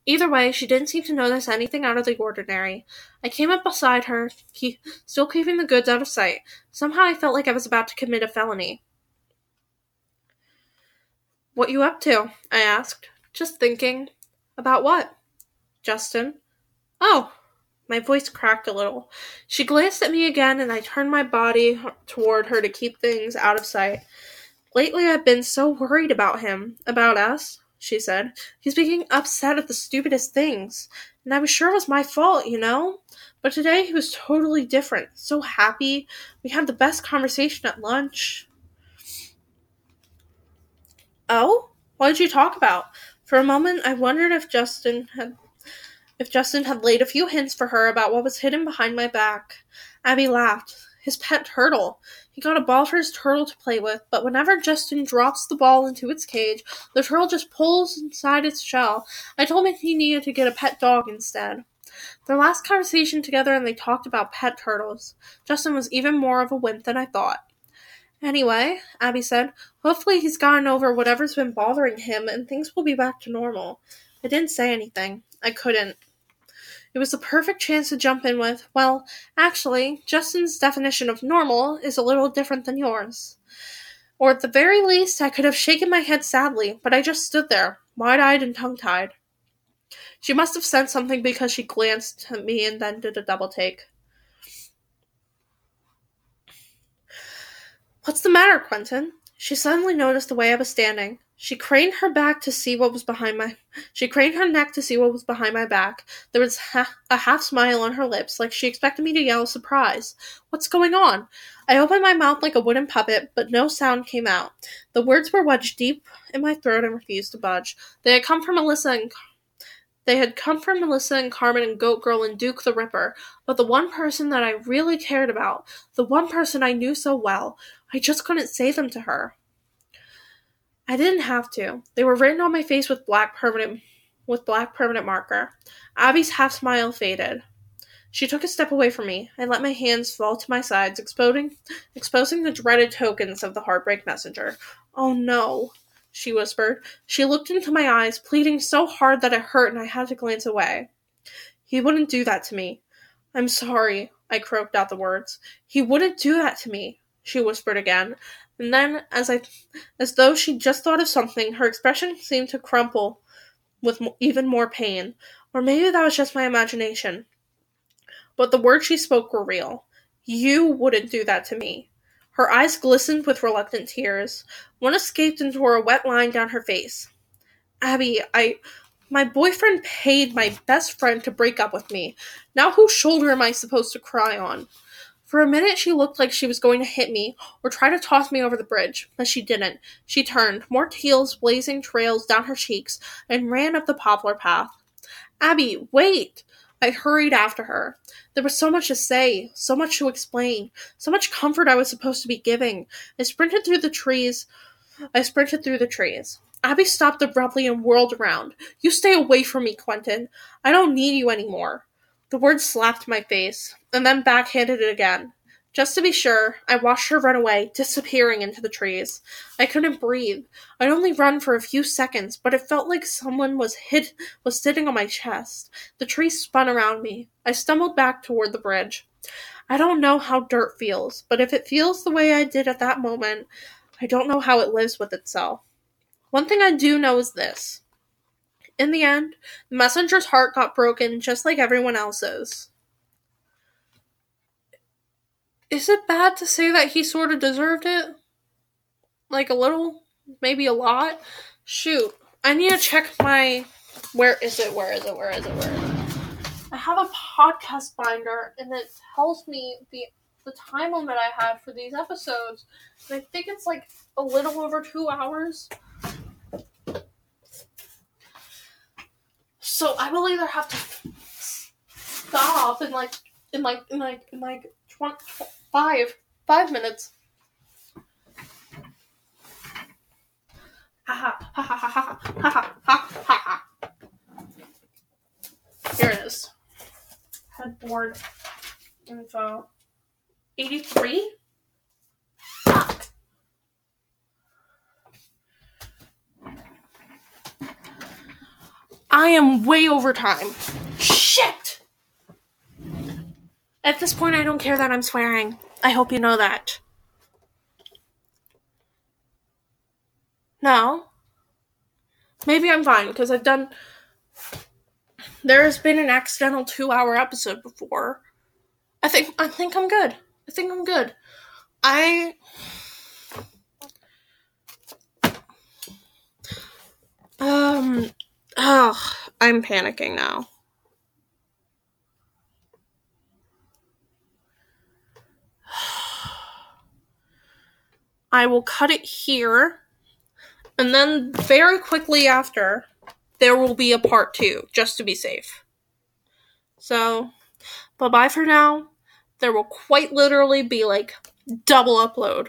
S1: Either way, she didn't seem to notice anything out of the ordinary. I came up beside her, keep, still keeping the goods out of sight. Somehow I felt like I was about to commit a felony. What you up to? I asked. Just thinking. About what? Justin. Oh. My voice cracked a little. She glanced at me again, and I turned my body toward her to keep things out of sight. Lately, I've been so worried about him, about us, she said. He's being upset at the stupidest things. And I was sure it was my fault, you know? But today he was totally different. So happy. We had the best conversation at lunch. Oh? What did you talk about? For a moment I wondered if Justin had if Justin had laid a few hints for her about what was hidden behind my back. Abby laughed. His pet turtle. He got a ball for his turtle to play with, but whenever Justin drops the ball into its cage, the turtle just pulls inside its shell. I told him he needed to get a pet dog instead. Their last conversation together and they talked about pet turtles. Justin was even more of a wimp than I thought. Anyway, Abby said, hopefully he's gotten over whatever's been bothering him and things will be back to normal. I didn't say anything. I couldn't. It was the perfect chance to jump in with, well, actually, Justin's definition of normal is a little different than yours. Or at the very least, I could have shaken my head sadly, but I just stood there, wide eyed and tongue tied. She must have said something because she glanced at me and then did a double take. What's the matter, Quentin? She suddenly noticed the way I was standing. She craned her back to see what was behind my. She craned her neck to see what was behind my back. There was a half smile on her lips, like she expected me to yell surprise. What's going on? I opened my mouth like a wooden puppet, but no sound came out. The words were wedged deep in my throat and refused to budge. They had come from Melissa and they had come from Melissa and Carmen and Goat Girl and Duke the Ripper, but the one person that I really cared about, the one person I knew so well, I just couldn't say them to her. I didn't have to. They were written on my face with black permanent with black permanent marker. Abby's half smile faded. She took a step away from me. I let my hands fall to my sides, exposing exposing the dreaded tokens of the heartbreak messenger. Oh no she whispered. She looked into my eyes, pleading so hard that it hurt and I had to glance away. He wouldn't do that to me. I'm sorry, I croaked out the words. He wouldn't do that to me. She whispered again. And then, as I, as though she just thought of something, her expression seemed to crumple with even more pain. Or maybe that was just my imagination. But the words she spoke were real. You wouldn't do that to me. Her eyes glistened with reluctant tears. One escaped and tore a wet line down her face. Abby, I. My boyfriend paid my best friend to break up with me. Now whose shoulder am I supposed to cry on? For a minute, she looked like she was going to hit me or try to toss me over the bridge, but she didn't. She turned, more tears blazing trails down her cheeks, and ran up the poplar path. Abby, wait! I hurried after her. There was so much to say, so much to explain, so much comfort I was supposed to be giving. I sprinted through the trees. I sprinted through the trees. Abby stopped abruptly and whirled around. You stay away from me, Quentin. I don't need you anymore. The word slapped my face, and then backhanded it again. Just to be sure, I watched her run away, disappearing into the trees. I couldn't breathe. I'd only run for a few seconds, but it felt like someone was hit was sitting on my chest. The trees spun around me. I stumbled back toward the bridge. I don't know how dirt feels, but if it feels the way I did at that moment, I don't know how it lives with itself. One thing I do know is this. In the end, the messenger's heart got broken just like everyone else's. Is it bad to say that he sort of deserved it? Like a little? Maybe a lot? Shoot. I need to check my. Where is it? Where is it? Where is it? Where is it? I have a podcast binder and it tells me the the time limit I had for these episodes. And I think it's like a little over two hours. So I will either have to stop in like in like in like in like 20, five five minutes. Ha ha ha ha ha ha ha ha ha ha. Here it is. Headboard info. 83? I am way over time. Shit! At this point, I don't care that I'm swearing. I hope you know that. No. Maybe I'm fine because I've done. There's been an accidental two-hour episode before. I think I think I'm good. I think I'm good. I um oh, I'm panicking now. I will cut it here. And then very quickly after, there will be a part 2 just to be safe. So, bye-bye for now there will quite literally be like double upload